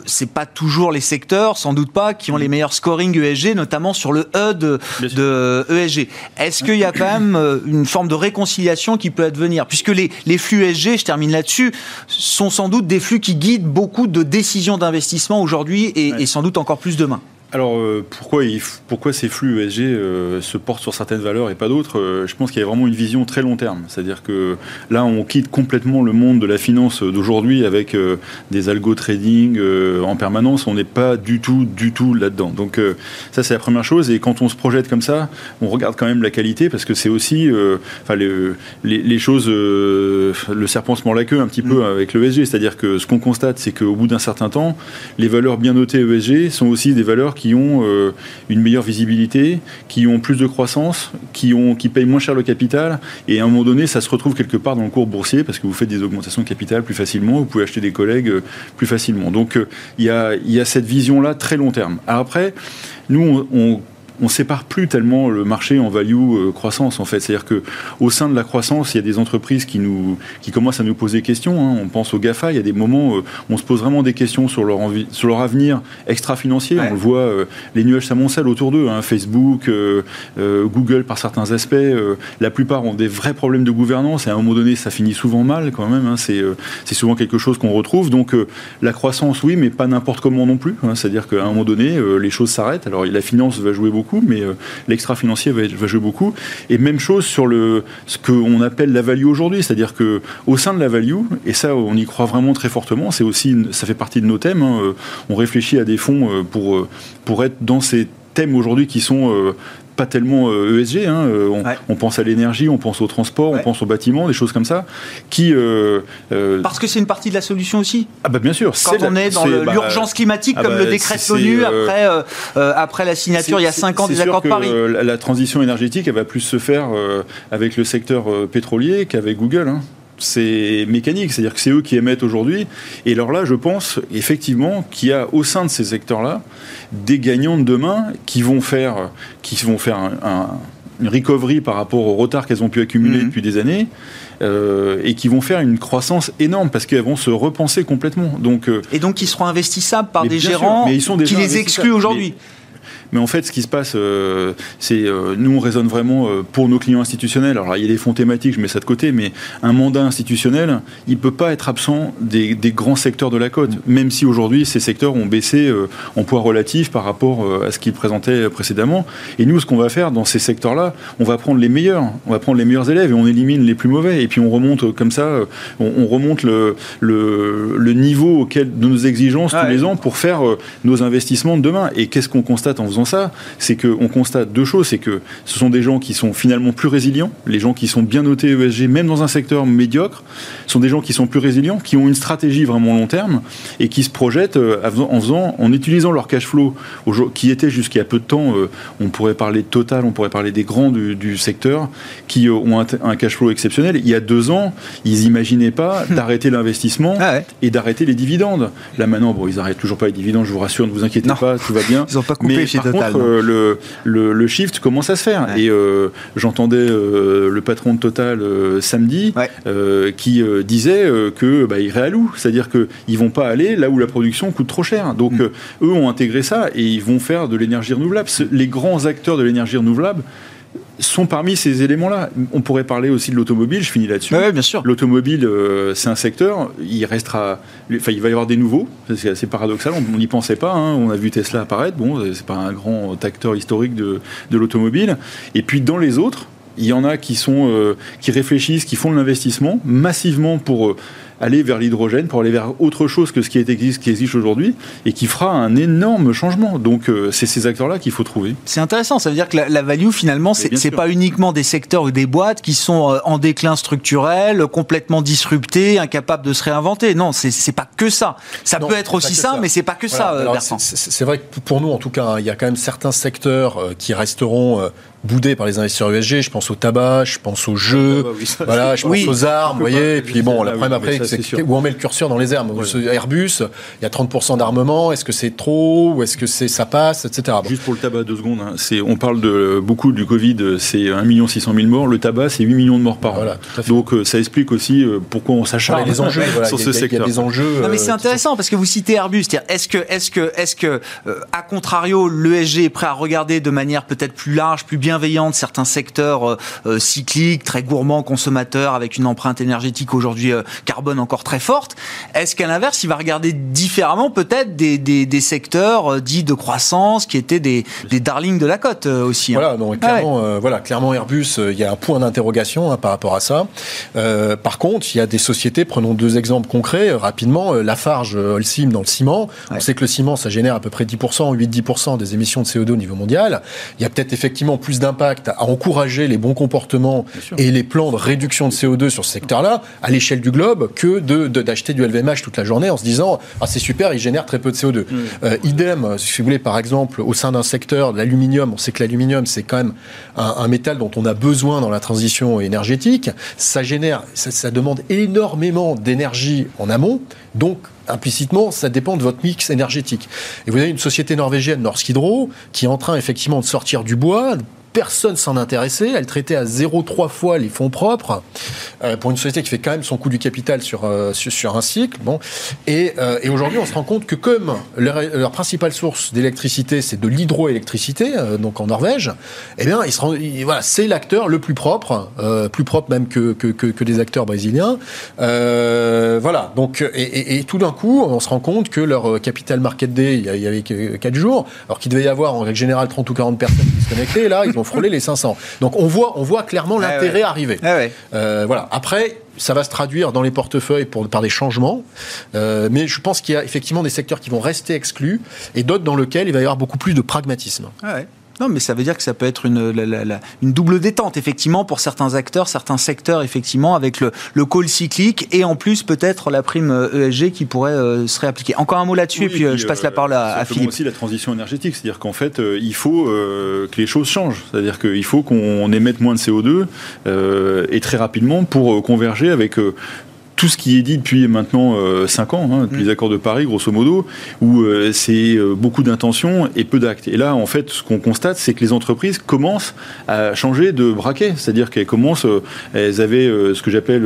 c'est pas toujours les secteurs, sans doute pas, qui ont les meilleurs scoring ESG, notamment sur le E de, de ESG est-ce qu'il y a quand même euh, une forme de réconciliation qui peut advenir? Puisque les, les flux SG, je termine là-dessus, sont sans doute des flux qui guident beaucoup de décisions d'investissement aujourd'hui et, et sans doute encore plus demain. Alors euh, pourquoi, pourquoi ces flux ESG euh, se portent sur certaines valeurs et pas d'autres euh, Je pense qu'il y a vraiment une vision très long terme. C'est-à-dire que là, on quitte complètement le monde de la finance d'aujourd'hui avec des algo trading en permanence. On n'est pas du tout, du tout là-dedans. Donc ça, c'est la première chose. Et quand on se projette comme ça, on regarde quand même la qualité parce que c'est aussi, enfin, les, choses, le serpent se mord la queue un petit peu mm. avec le ESG. C'est-à-dire que ce qu'on constate, c'est qu'au bout d'un certain temps, les valeurs bien notées ESG sont aussi des valeurs qui qui ont une meilleure visibilité, qui ont plus de croissance, qui, ont, qui payent moins cher le capital, et à un moment donné, ça se retrouve quelque part dans le cours boursier, parce que vous faites des augmentations de capital plus facilement, vous pouvez acheter des collègues plus facilement. Donc il y, a, cette vision-là très long terme. Après, nous, on sépare plus tellement le marché en value euh, croissance en fait. C'est-à-dire que au sein de la croissance, il y a des entreprises qui nous qui commencent à nous poser des questions. Hein. On pense au Gafa. Il y a des moments où on se pose vraiment des questions sur leur sur leur avenir extra-financier. On le voit, euh, les nuages s'amoncellent autour d'eux. Hein. Facebook, euh, Google par certains aspects. la plupart ont des vrais problèmes de gouvernance et à un moment donné, ça finit souvent mal quand même. Hein. C'est c'est souvent quelque chose qu'on retrouve. Donc la croissance, oui, mais pas n'importe comment non plus. C'est-à-dire qu'à un moment donné, les choses s'arrêtent. Alors la finance va jouer beaucoup mais euh, l'extra-financier va, jouer beaucoup. Et même chose sur le, ce qu'on appelle la value aujourd'hui, c'est-à-dire que au sein de la value, et ça on y croit vraiment très fortement, c'est aussi, ça fait partie de nos thèmes, hein, euh, on réfléchit à des fonds euh, pour, pour être dans ces thèmes aujourd'hui qui sont pas tellement ESG. Euh, e hein, euh, on, pense à l'énergie, on pense au transport, on pense au bâtiment, des choses comme ça. Qui, euh, Parce que c'est une partie de la solution aussi. Ah bah bien sûr. Quand on est dans bah, l'urgence climatique, ah comme bah, le décret de l'ONU après, après la signature il y a 5 ans des accords de Paris. la transition énergétique, elle va plus se faire avec le secteur pétrolier qu'avec Google. Hein c'est mécanique, c'est-à-dire que c'est eux qui émettent aujourd'hui. Et alors là, je pense effectivement qu'il y a au sein de ces secteurs-là des gagnants de demain qui vont faire, qui vont faire une recovery par rapport au retard qu'elles ont pu accumuler mhm. depuis des années. Euh, et qui vont faire une croissance énorme parce qu'elles vont se repenser complètement. Donc, euh, et donc, ils seront investissables par des gérants qui les excluent aujourd'hui. Mais en fait, ce qui se passe, euh, c'est euh, nous on raisonne vraiment euh, pour nos clients institutionnels. Alors il y a des fonds thématiques, je mets ça de côté, mais un mandat institutionnel, il peut pas être absent des, grands secteurs de la côte, même si aujourd'hui ces secteurs ont baissé en poids relatif par rapport à ce qu'ils présentaient précédemment. Et nous, ce qu'on va faire dans ces secteurs-là, on va prendre les meilleurs, on va prendre les meilleurs élèves et on élimine les plus mauvais. Et puis on remonte comme ça, on, remonte le, le, niveau auquel de nos exigences tous les ans pour faire nos investissements de demain. Et qu'est-ce qu'on constate en faisant ça, c'est qu'on constate deux choses. C'est que ce sont des gens qui sont finalement plus résilients. Les gens qui sont bien notés ESG, même dans un secteur médiocre, sont des gens qui sont plus résilients, qui ont une stratégie vraiment long terme et qui se projettent euh, en faisant, en utilisant leur cash flow, qui était jusqu'à peu de temps, euh, on pourrait parler de Total, on pourrait parler des grands du, secteur, qui euh, ont un, cash flow exceptionnel. Il y a deux ans, ils n'imaginaient pas d'arrêter l'investissement ah et d'arrêter les dividendes. Là maintenant, bon, ils n'arrêtent toujours pas les dividendes, je vous rassure, ne vous inquiétez pas, tout va bien. Ils n'ont pas coupé chez contre, euh, le, le, shift commence à se faire. Et euh, j'entendais euh, le patron de Total samedi qui disait que bah, loup, c'est-à-dire qu'ils vont pas aller là où la production coûte trop cher. Donc mm. eux ont intégré ça et ils vont faire de l'énergie renouvelable. Les grands acteurs de l'énergie renouvelable sont parmi ces éléments-là. On pourrait parler aussi de l'automobile, je finis là-dessus. Oui, bien sûr. L'automobile, euh, c'est un secteur, il restera. Enfin, il va y avoir des nouveaux, c'est assez paradoxal, on n'y pensait pas. Hein. On a vu Tesla apparaître, bon, c'est pas un grand acteur historique de, de l'automobile. Et puis dans les autres, il y en a qui sont euh, qui réfléchissent, qui font de l'investissement massivement pour euh, aller vers l'hydrogène, pour aller vers autre chose que ce qui existe, qui existe aujourd'hui, et qui fera un énorme changement. Donc euh, c'est ces acteurs-là qu'il faut trouver. C'est intéressant, ça veut dire que la, value finalement, c'est pas uniquement des secteurs ou des boîtes qui sont en déclin structurel, complètement disruptés, incapables de se réinventer. Non, c'est pas que ça. Ça peut être aussi ça, mais c'est pas que ça, C'est vrai que pour nous, en tout cas, hein, il y a quand même certains secteurs qui resteront boudé par les investisseurs USG. Je pense au tabac, je pense aux jeux, voilà, je pense aux armes, vous voyez. Et puis bon, la problème après, c'est où on met le curseur dans les armes? Airbus, il y a 30% d'armement. Est-ce que c'est trop? Ou est-ce que c'est ça passe, etc. Juste pour le tabac, deux secondes. Hein. C'est, on parle de beaucoup du Covid, c'est 1 600 000 morts. Le tabac, c'est 8 millions de morts par an. Donc euh, ça explique aussi euh, pourquoi on s'acharne les enjeux sur ce secteur. Il y a des enjeux. Non mais c'est euh, intéressant parce que vous citez Airbus. Est-ce que, est-ce que, est-ce que, à contrario, l'ESG est prêt à regarder de manière peut-être plus large, plus bienveillante certains secteur euh, euh, cyclique, très gourmand, consommateur, avec une empreinte énergétique aujourd'hui euh, carbone encore très forte. Est-ce qu'à l'inverse, il va regarder différemment peut-être des, des, secteurs dits de croissance qui étaient des, des darlings de la cote aussi hein? Voilà, donc clairement, voilà, clairement Airbus, il y a un point d'interrogation hein, par rapport à ça. par contre, il y a des sociétés, prenons deux exemples concrets rapidement. Lafarge, Holcim dans le ciment. On sait que le ciment, ça génère à peu près 10%, 8-10% des émissions de CO2 au niveau mondial. Il y a peut-être effectivement plus d'impact à encourager les bons comportements et les plans de réduction de CO2 sur ce secteur-là à l'échelle du globe que de, d'acheter du LVMH toute la journée en se disant ah c'est super, il génère très peu de CO2. Euh, idem, si vous voulez par exemple au sein d'un secteur, l'aluminium, on sait que l'aluminium c'est quand même un, métal dont on a besoin dans la transition énergétique. Ça génère, ça, ça demande énormément d'énergie en amont, donc implicitement, ça dépend de votre mix énergétique. Et vous avez une société norvégienne, Norsk Hydro, qui est en train effectivement de sortir du bois, personne s'en intéressait. Elle traitait à 0,3 fois les fonds propres euh, pour une société qui fait quand même son coût du capital sur, euh, sur, un cycle. Bon. Et, euh, et aujourd'hui, on se rend compte que comme leur, principale source d'électricité, c'est de l'hydroélectricité, donc en Norvège, eh bien, ils se voilà, c'est l'acteur le plus propre, plus propre même que, que, que, des acteurs brésiliens. voilà. Donc, et, tout d'un coup, on se rend compte que leur capital market day, il y avait 4 jours, alors qu'il devait y avoir en règle générale 30 ou 40 personnes qui se connectaient, là, ils ont frôler les 500. Donc on voit, on voit clairement l'intérêt arriver. Euh, voilà. Après, ça va se traduire dans les portefeuilles pour, par des changements. Euh, mais je pense qu'il y a effectivement des secteurs qui vont rester exclus et d'autres dans lesquels il va y avoir beaucoup plus de pragmatisme. Non, mais ça veut dire que ça peut être une, une double détente, effectivement, pour certains acteurs, certains secteurs, effectivement, avec le, le call cyclique et en plus peut-être la prime ESG euh, e qui pourrait euh, se réappliquer. Encore un mot là-dessus, et puis, euh, je passe la parole à, à Philippe. aussi la transition énergétique, c'est-à-dire qu'en fait, il faut que les choses changent. C'est-à-dire qu'il faut qu'on émette moins de CO2 et très rapidement pour converger avec tout ce qui est dit depuis maintenant 5 euh, ans, hein, depuis mm. les accords de Paris, grosso modo, où euh, c'est euh, beaucoup d'intentions et peu d'actes. Et là, en fait, ce qu'on constate, c'est que les entreprises commencent à changer de braquet, c'est-à-dire qu'elles commencent, elles avaient ce que j'appelle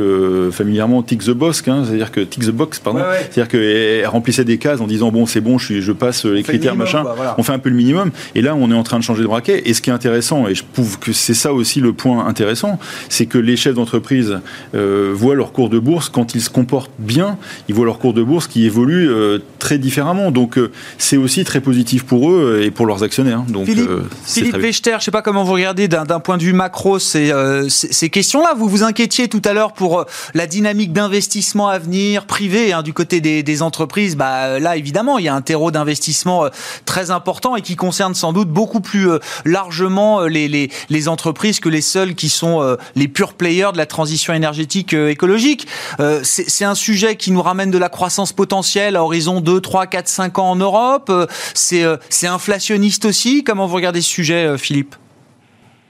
familièrement tick the box, hein, c'est-à-dire que tick the box, pardon, c'est-à-dire qu'elles remplissaient des cases en disant bon, c'est bon, je, je passe les critères, machin, on fait un peu le minimum. Et là, on est en train de changer de braquet. Et ce qui est intéressant, et je trouve que c'est ça aussi le point intéressant, c'est que les chefs d'entreprise voient leur cours de bourse quand ils se comportent bien, ils voient leur cours de bourse qui évolue euh, très différemment. Donc euh, c'est aussi très positif pour eux euh, et pour leurs actionnaires. Donc, Philippe, Philippe Wechter, je ne sais pas comment vous regardez d'un point de vue macro ces, ces questions-là. Vous vous inquiétiez tout à l'heure pour la dynamique d'investissement à venir privé hein, du côté des, entreprises. Bah, là, évidemment, il y a un terreau d'investissement très important et qui concerne sans doute beaucoup plus largement les, les, les, entreprises que les seules qui sont les purs players de la transition énergétique écologique. Euh, c'est un sujet qui nous ramène de la croissance potentielle à horizon 2, 3, 4, 5 ans en Europe. Euh, euh, c'est inflationniste aussi? Comment vous regardez ce sujet, Philippe?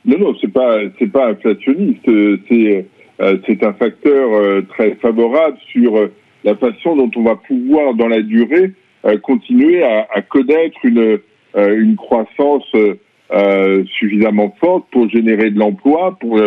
Non, non, c'est pas c'est pas inflationniste. C'est c'est un facteur très favorable sur la façon dont on va pouvoir, dans la durée, continuer à, connaître une croissance suffisamment forte pour générer de l'emploi, pour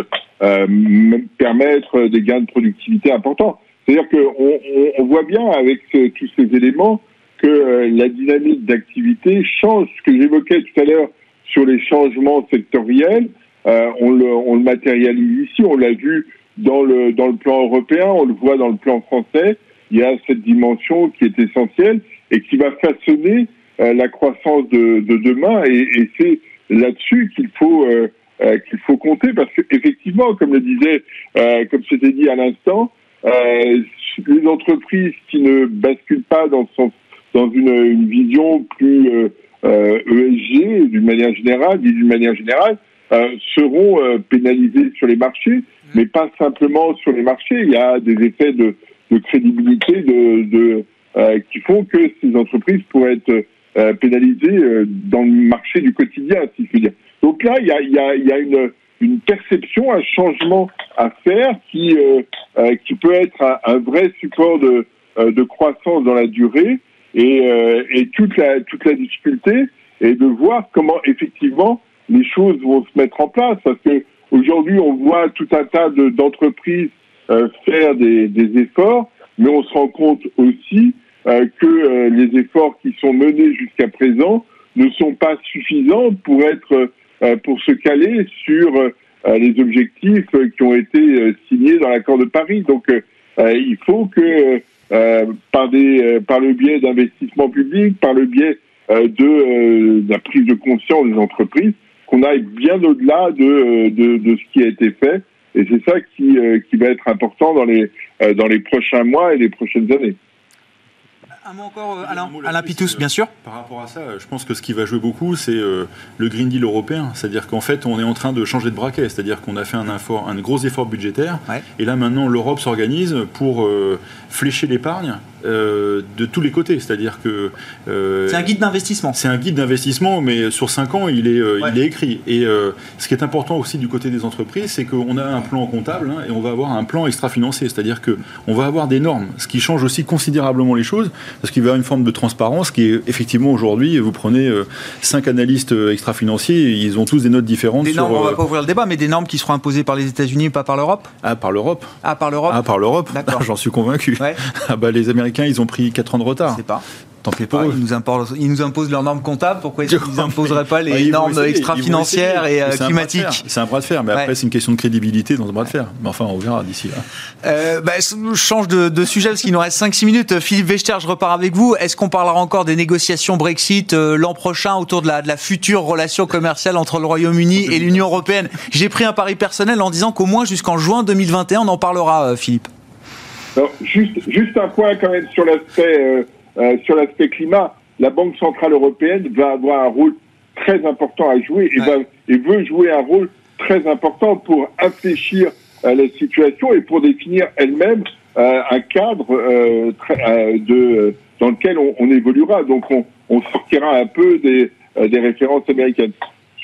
permettre des gains de productivité importants. C'est-à-dire qu'on on, voit bien avec tous ces éléments que euh, la dynamique d'activité change. Ce que j'évoquais tout à l'heure sur les changements sectoriels, euh, on, le, on, le, matérialise ici, on l'a vu dans le, dans le plan européen, on le voit dans le plan français. Il y a cette dimension qui est essentielle et qui va façonner euh, la croissance de, de demain. Et, et c'est là-dessus qu'il faut euh, qu'il faut compter parce qu'effectivement, comme le disait, comme c'était dit à l'instant, euh, les entreprises qui ne basculent pas dans, dans une, une, vision plus euh, euh ESG d'une manière générale, d'une manière générale, euh, seront euh, pénalisées sur les marchés, mais pas simplement sur les marchés. Il y a des effets de, de crédibilité de, de qui font que ces entreprises pourraient être pénalisées dans le marché du quotidien, si je puis dire. Donc là, il y a, y a, y a une une perception, un changement à faire qui euh, euh, qui peut être un, vrai support de euh, de croissance dans la durée et, et toute la toute la difficulté est de voir comment effectivement les choses vont se mettre en place parce que aujourd'hui on voit tout un tas d'entreprises faire des, des, efforts mais on se rend compte aussi que les efforts qui sont menés jusqu'à présent ne sont pas suffisants pour être euh, pour se caler sur euh, les objectifs qui ont été euh, signés dans l'accord de Paris. Donc, il faut que par des par le biais d'investissements publics, par le biais de, la prise de conscience des entreprises, qu'on aille bien au-delà de, de, de, ce qui a été fait. Et c'est ça qui, qui va être important dans les, dans les prochains mois et les prochaines années. Un mot encore, euh, Alain, Alain Pitous, bien sûr. Par rapport à ça, je pense que ce qui va jouer beaucoup, c'est le Green Deal européen. C'est-à-dire qu'en fait, on est en train de changer de braquet. C'est-à-dire qu'on a fait un, effort, un gros effort budgétaire. Et là, maintenant, l'Europe s'organise pour flécher l'épargne euh, de tous les côtés. C'est-à-dire que. Euh, c'est un guide d'investissement. C'est un guide d'investissement, mais sur 5 ans, il est, euh, il est écrit. Et ce qui est important aussi du côté des entreprises, c'est qu'on a un plan comptable hein, et on va avoir un plan extra-financier. C'est-à-dire qu'on va avoir des normes, ce qui change aussi considérablement les choses, parce qu'il va y avoir une forme de transparence qui est effectivement aujourd'hui, vous prenez 5 analystes extra-financiers, ils ont tous des notes différentes. Des normes, on va pas ouvrir le débat, mais des normes qui seront imposées par les États-Unis, pas par l'Europe? Ah, par l'Europe. Ah, par l'Europe? Ah, par l'Europe. J'en suis convaincu. Ah bah, les Américains ils ont pris 4 ans de retard. C'est pas. Tant pis pas, ils nous, imposent, ils nous imposent leurs normes comptables, pourquoi ils n'imposeraient pas les normes extra-financières et euh, climatiques C'est un bras de fer, mais après c'est une question de crédibilité dans ce bras de fer. Mais enfin, on verra d'ici là. Euh, bah, je change de, sujet parce qu'il nous reste 5-6 minutes. Philippe Vechter, je repars avec vous. Est-ce qu'on parlera encore des négociations Brexit euh, l'an prochain autour de la, de la future relation commerciale entre le Royaume-Uni et l'Union Européenne? J'ai pris un pari personnel en disant qu'au moins jusqu'en juin 2021, on en parlera, Philippe juste, juste un point quand même sur l'aspect euh, euh, sur l'aspect climat. La Banque centrale européenne va avoir un rôle très important à jouer et, va, et veut jouer un rôle très important pour infléchir euh, la situation et pour définir elle-même euh, un cadre euh, très, de, dans lequel on, on évoluera. Donc on, on, sortira un peu des, des références américaines.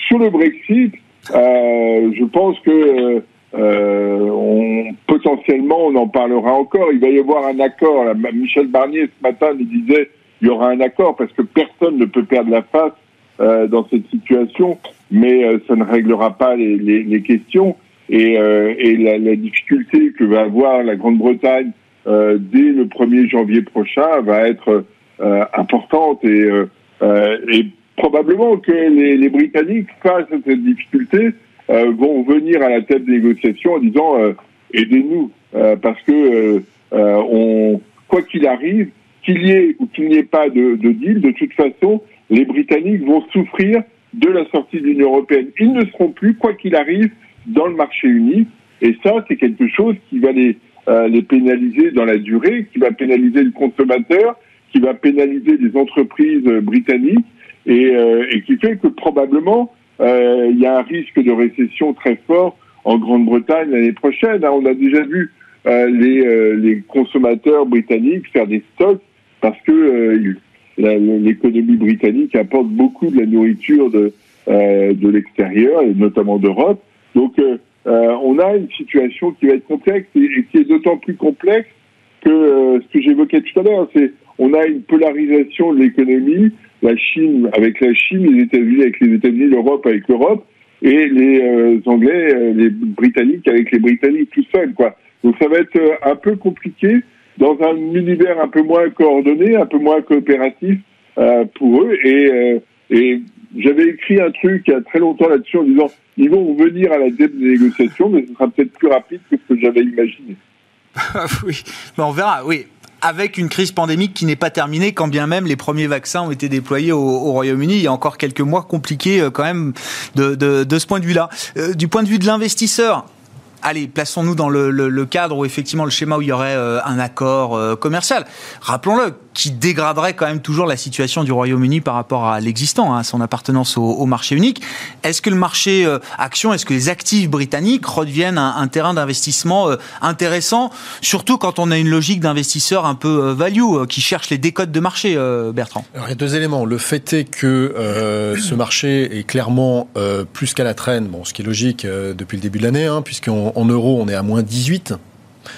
Sur le Brexit, je pense que euh, on, potentiellement, on en parlera encore. Il va y avoir un accord. Michel Barnier, ce matin, nous disait il y aura un accord parce que personne ne peut perdre la face euh, dans cette situation, mais euh, ça ne réglera pas les, les, les questions. Et, euh, et la, la, difficulté que va avoir la Grande-Bretagne euh, dès le 1er janvier prochain va être importante et, et probablement que les, les Britanniques, face à cette difficulté, euh, vont venir à la table des négociations en disant euh, aidez-nous euh, parce que on, quoi qu'il arrive, qu'il y ait ou qu'il n'y ait pas de, de, deal, de toute façon, les Britanniques vont souffrir de la sortie de l'Union européenne. Ils ne seront plus, quoi qu'il arrive, dans le marché unique. Et ça, c'est quelque chose qui va les, euh, les pénaliser dans la durée, qui va pénaliser le consommateur, qui va pénaliser les entreprises britanniques, et, euh, et qui fait que probablement euh, il y a un risque de récession très fort en Grande-Bretagne l'année prochaine. Hein. On a déjà vu euh, les, euh, les, consommateurs britanniques faire des stocks parce que l'économie britannique apporte beaucoup de la nourriture de, l'extérieur et notamment d'Europe. Donc on a une situation qui va être complexe et, et qui est d'autant plus complexe que ce que j'évoquais tout à l'heure, c'est on a une polarisation de l'économie la Chine avec la Chine, les États-Unis avec les États-Unis, l'Europe avec l'Europe, et les euh, Anglais, euh, les Britanniques avec les Britanniques tout seuls, quoi. Donc ça va être euh, un peu compliqué dans un univers un peu moins coordonné, un peu moins coopératif pour eux. Et, j'avais écrit un truc il y a très longtemps là-dessus en disant ils vont venir à la table des négociations, mais ce sera peut-être plus rapide que ce que j'avais imaginé. oui, mais on verra. Oui, avec une crise pandémique qui n'est pas terminée, quand bien même les premiers vaccins ont été déployés au, Royaume-Uni. Il y a encore quelques mois compliqués euh, quand même de, de, de ce point de vue-là. Euh, du point de vue de l'investisseur, allez, plaçons-nous dans le, le, le, cadre où effectivement le schéma où il y aurait euh, un accord commercial. Rappelons-le, qui dégraderait quand même toujours la situation du Royaume-Uni par rapport à l'existant, hein, son appartenance au, marché unique. Est-ce que le marché euh, action, est-ce que les actifs britanniques redeviennent un, un terrain d'investissement euh, intéressant, surtout quand on a une logique d'investisseur un peu euh, value qui cherche les décodes de marché, Bertrand? Alors, Il y a deux éléments. Le fait est que ce marché est clairement plus qu'à la traîne, bon, ce qui est logique depuis le début de l'année, hein, puisqu'en euro on est à moins 18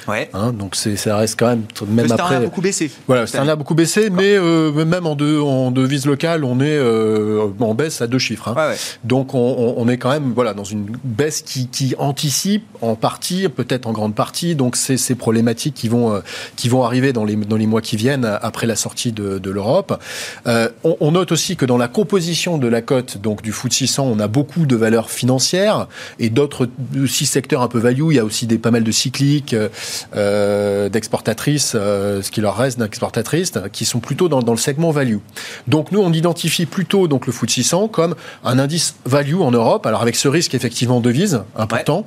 Ouais. Hein, donc ça reste quand même même le après. a beaucoup baissé. Voilà, le a beaucoup baissé, mais euh, même en, de, en devise locale, on est euh, en baisse à deux chiffres. Hein. Ouais, ouais. Donc on, on, est quand même voilà dans une baisse qui, qui anticipe en partie, peut-être en grande partie. Donc c'est ces problématiques qui vont euh, qui vont arriver dans les dans les mois qui viennent après la sortie de, de l'Europe. On, on, note aussi que dans la composition de la cote donc du FTSE 600, on a beaucoup de valeurs financières et d'autres six secteurs un peu value. Il y a aussi des pas mal de cycliques. D'exportatrices, ce qui leur reste d'exportatrices, qui sont plutôt dans, dans, le segment value. Donc nous, on identifie plutôt donc le FTSE 600 comme un indice value en Europe. Alors avec ce risque effectivement de devise important,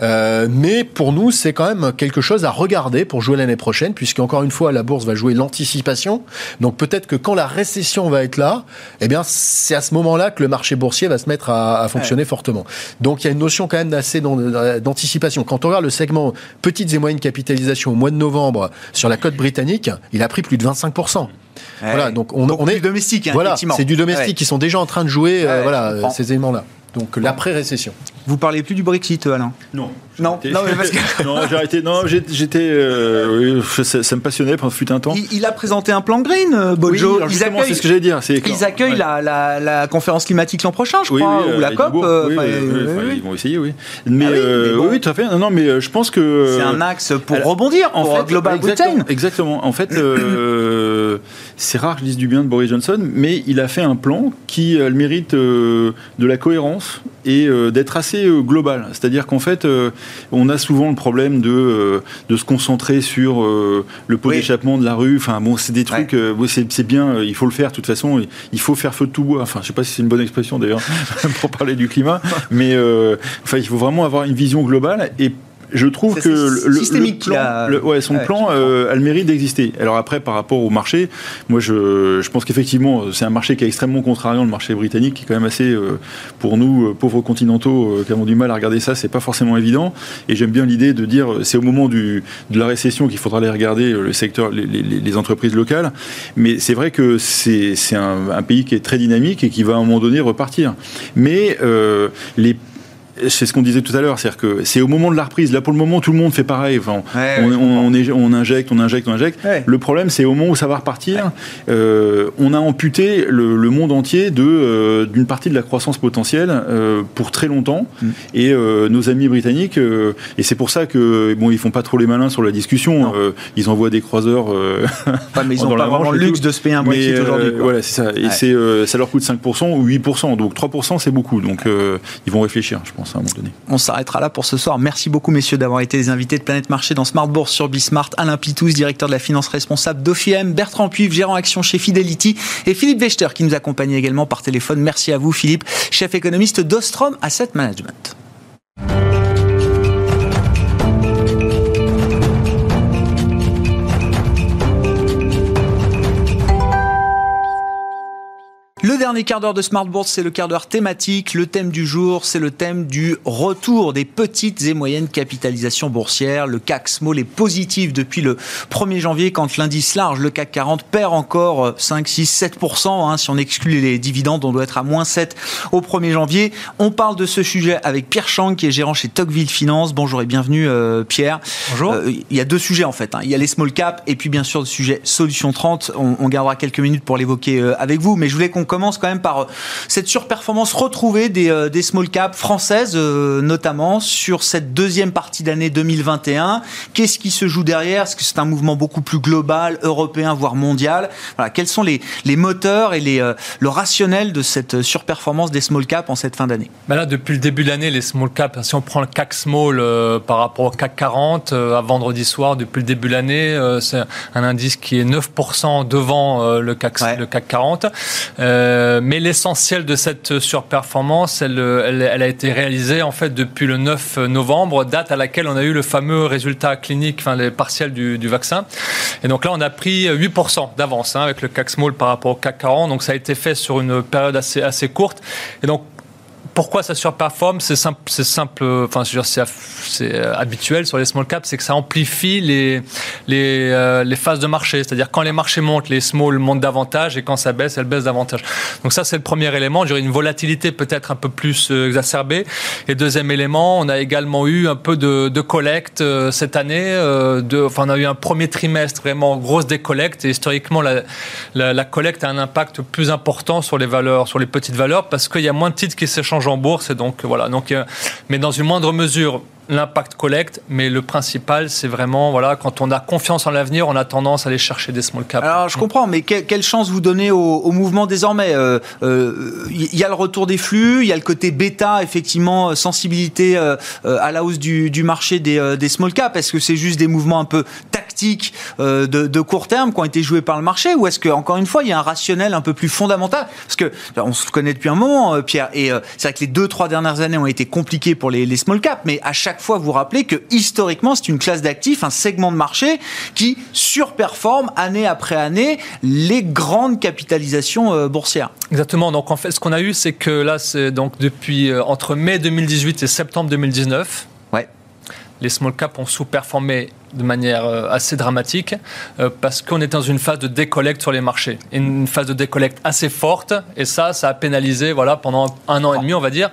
mais pour nous, c'est quand même quelque chose à regarder pour jouer l'année prochaine, puisque encore une fois, la bourse va jouer l'anticipation. Donc peut-être que quand la récession va être là, eh bien c'est à ce moment-là que le marché boursier va se mettre à, fonctionner fortement. Donc il y a une notion quand même assez d'anticipation. Quand on regarde le segment petites et moyennes capitalisations au mois de novembre sur la côte britannique, il a pris plus de 25 Voilà, donc on, on est domestique. Hein, voilà, c'est du domestique qui sont déjà en train de jouer euh, voilà ces éléments-là. Donc l'après-récession. Vous parlez plus du Brexit, Alain? Non. Non, non, mais parce que... non, j'ai arrêté. Non, j'étais. Euh, ça, me passionnait pendant fut un temps. Il, a présenté un plan green, euh, Bojo. Oui, c'est ce que j'allais dire. Ils accueillent la, la, la, conférence climatique l'an prochain, je crois, ou la COP. Euh, ils vont essayer, oui. Mais, ah oui, oui, tout à fait. Non, mais je pense que. C'est un axe pour rebondir, en pour fait, Global exactement, Britain. Exactement. En fait, c'est rare que je dise du bien de Boris Johnson, mais il a fait un plan qui a le mérite de la cohérence et d'être assez global. C'est-à-dire qu'en fait, on a souvent le problème de, euh, de se concentrer sur euh, le pot d'échappement de la rue. Enfin, bon, c'est des trucs, euh, c'est bien, il faut le faire de toute façon. Il faut faire feu de tout bois. Enfin, je sais pas si c'est une bonne expression d'ailleurs pour parler du climat, mais enfin, il faut vraiment avoir une vision globale et je trouve que le, plan, ouais, son plan euh, a le mérite d'exister. Alors après, par rapport au marché, moi je, je pense qu'effectivement, c'est un marché qui est extrêmement contrariant, le marché britannique, qui est quand même assez, euh, pour nous, euh, pauvres continentaux, qui avons du mal à regarder ça, c'est pas forcément évident. Et j'aime bien l'idée de dire, c'est au moment du, de la récession qu'il faudra aller regarder le secteur, les, les, les entreprises locales. Mais c'est vrai que c'est un, un, pays qui est très dynamique et qui va à un moment donné repartir. Mais les c'est ce qu'on disait tout à l'heure, c'est-à-dire que c'est au moment de la reprise. Là, pour le moment, tout le monde fait pareil. Enfin, on, on, on, injecte, on injecte, on injecte. Le problème, c'est au moment où ça va repartir, euh, on a amputé le, le monde entier de euh, d'une partie de la croissance potentielle euh, pour très longtemps. Mm. Et nos amis britanniques, et c'est pour ça que bon, ils font pas trop les malins sur la discussion. ils envoient des croiseurs. Mais ils ont pas vraiment le luxe de se payer un Brexit aujourd'hui. Voilà, c'est ça. Et c'est ça leur coûte 5% ou 8%. Donc 3%, c'est beaucoup. Donc ils vont réfléchir, je pense. On s'arrêtera là pour ce soir. Merci beaucoup, messieurs, d'avoir été les invités de Planète Marché dans Smart Bourse sur Bismart. Alain Pitous, directeur de la finance responsable d'OFIM, Bertrand Puivre, gérant action chez Fidelity, et Philippe Wechter, qui nous accompagne également par téléphone. Merci à vous, Philippe, chef économiste d'Ostrom Asset Management. Le dernier quart d'heure de Smart Bourse, c'est le quart d'heure thématique. Le thème du jour, c'est le thème du retour des petites et moyennes capitalisations boursières. Le CAC Small est positif depuis le 1er janvier quand l'indice large, le CAC 40, perd encore 5, 6, 7%. si on exclut les dividendes, on doit être à moins 7 au 1er janvier. On parle de ce sujet avec Pierre Chang, qui est gérant chez Tocqueville Finance. Bonjour et bienvenue euh, Pierre. Bonjour. Euh, il y a deux sujets en fait. Hein. Il y a les small cap et puis bien sûr le sujet Solution 30. On, on gardera quelques minutes pour l'évoquer euh, avec vous. Mais je voulais qu'on commence quand même par euh, cette surperformance retrouvée des, euh, des small caps françaises, euh, notamment sur cette deuxième partie d'année 2021. Qu'est-ce qui se joue derrière? Est-ce que c'est un mouvement beaucoup plus global, européen, voire mondial? Voilà, quels sont les, les moteurs et les, le rationnel de cette surperformance des small caps en cette fin d'année? Ben Là, depuis le début de l'année, les small caps, si on prend le CAC Small par rapport au CAC 40, à vendredi soir, depuis le début de l'année, c'est un indice qui est 9% devant le, CAC, le CAC 40. Euh, mais l'essentiel de cette surperformance, elle, a été réalisée en fait depuis le 9 novembre, date à laquelle on a eu le fameux résultat clinique, enfin les partiels du, du vaccin. Et donc là, on a pris 8% d'avance hein, avec le CAC Small par rapport au CAC 40. Donc ça a été fait sur une période assez, assez courte. Et donc pourquoi ça surperforme C'est simple, c'est simple, enfin, c'est euh, habituel sur les small caps, c'est que ça amplifie les, les, euh, les phases de marché. C'est-à-dire quand les marchés montent, les small montent davantage et quand ça baisse, elles baissent davantage. Donc ça, c'est le premier élément. J'aurais une volatilité peut-être un peu plus euh, exacerbée. Et deuxième élément, on a également eu un peu de, de collecte cette année. de, enfin, on a eu un premier trimestre vraiment grosse décollecte et historiquement, la, la, la collecte a un impact plus important sur les valeurs, sur les petites valeurs parce qu'il y a moins de titres qui s'échangent en bourse. Et donc, voilà. Donc, euh, mais dans une moindre mesure, l'impact collecte, mais le principal, c'est vraiment, voilà, quand on a confiance en l'avenir, on a tendance à aller chercher des small caps. Alors, je comprends, mais quelle chance vous donnez au, mouvement désormais? Il euh, euh, y a le retour des flux, il y a le côté bêta, effectivement, sensibilité euh, à la hausse du, marché des, small caps. Est-ce que c'est juste des mouvements un peu tactiques de, court terme qui ont été joués par le marché, ou est-ce que, encore une fois, il y a un rationnel un peu plus fondamental? Parce que on se connaît depuis un moment, Pierre, et c'est vrai que les deux, trois dernières années ont été compliquées pour les small caps, mais à chaque fois vous rappeler que historiquement, c'est une classe d'actifs, un segment de marché qui surperforme année après année les grandes capitalisations euh, boursières. Exactement. Donc en fait, ce qu'on a eu, c'est que là, c'est donc depuis euh, entre mai 2018 et septembre 2019. Les small caps ont sous-performé de manière euh, assez dramatique euh, parce qu'on est dans une phase de décollecte sur les marchés. Une phase de décollecte assez forte et ça, ça a pénalisé voilà, pendant un an et demi, on va dire.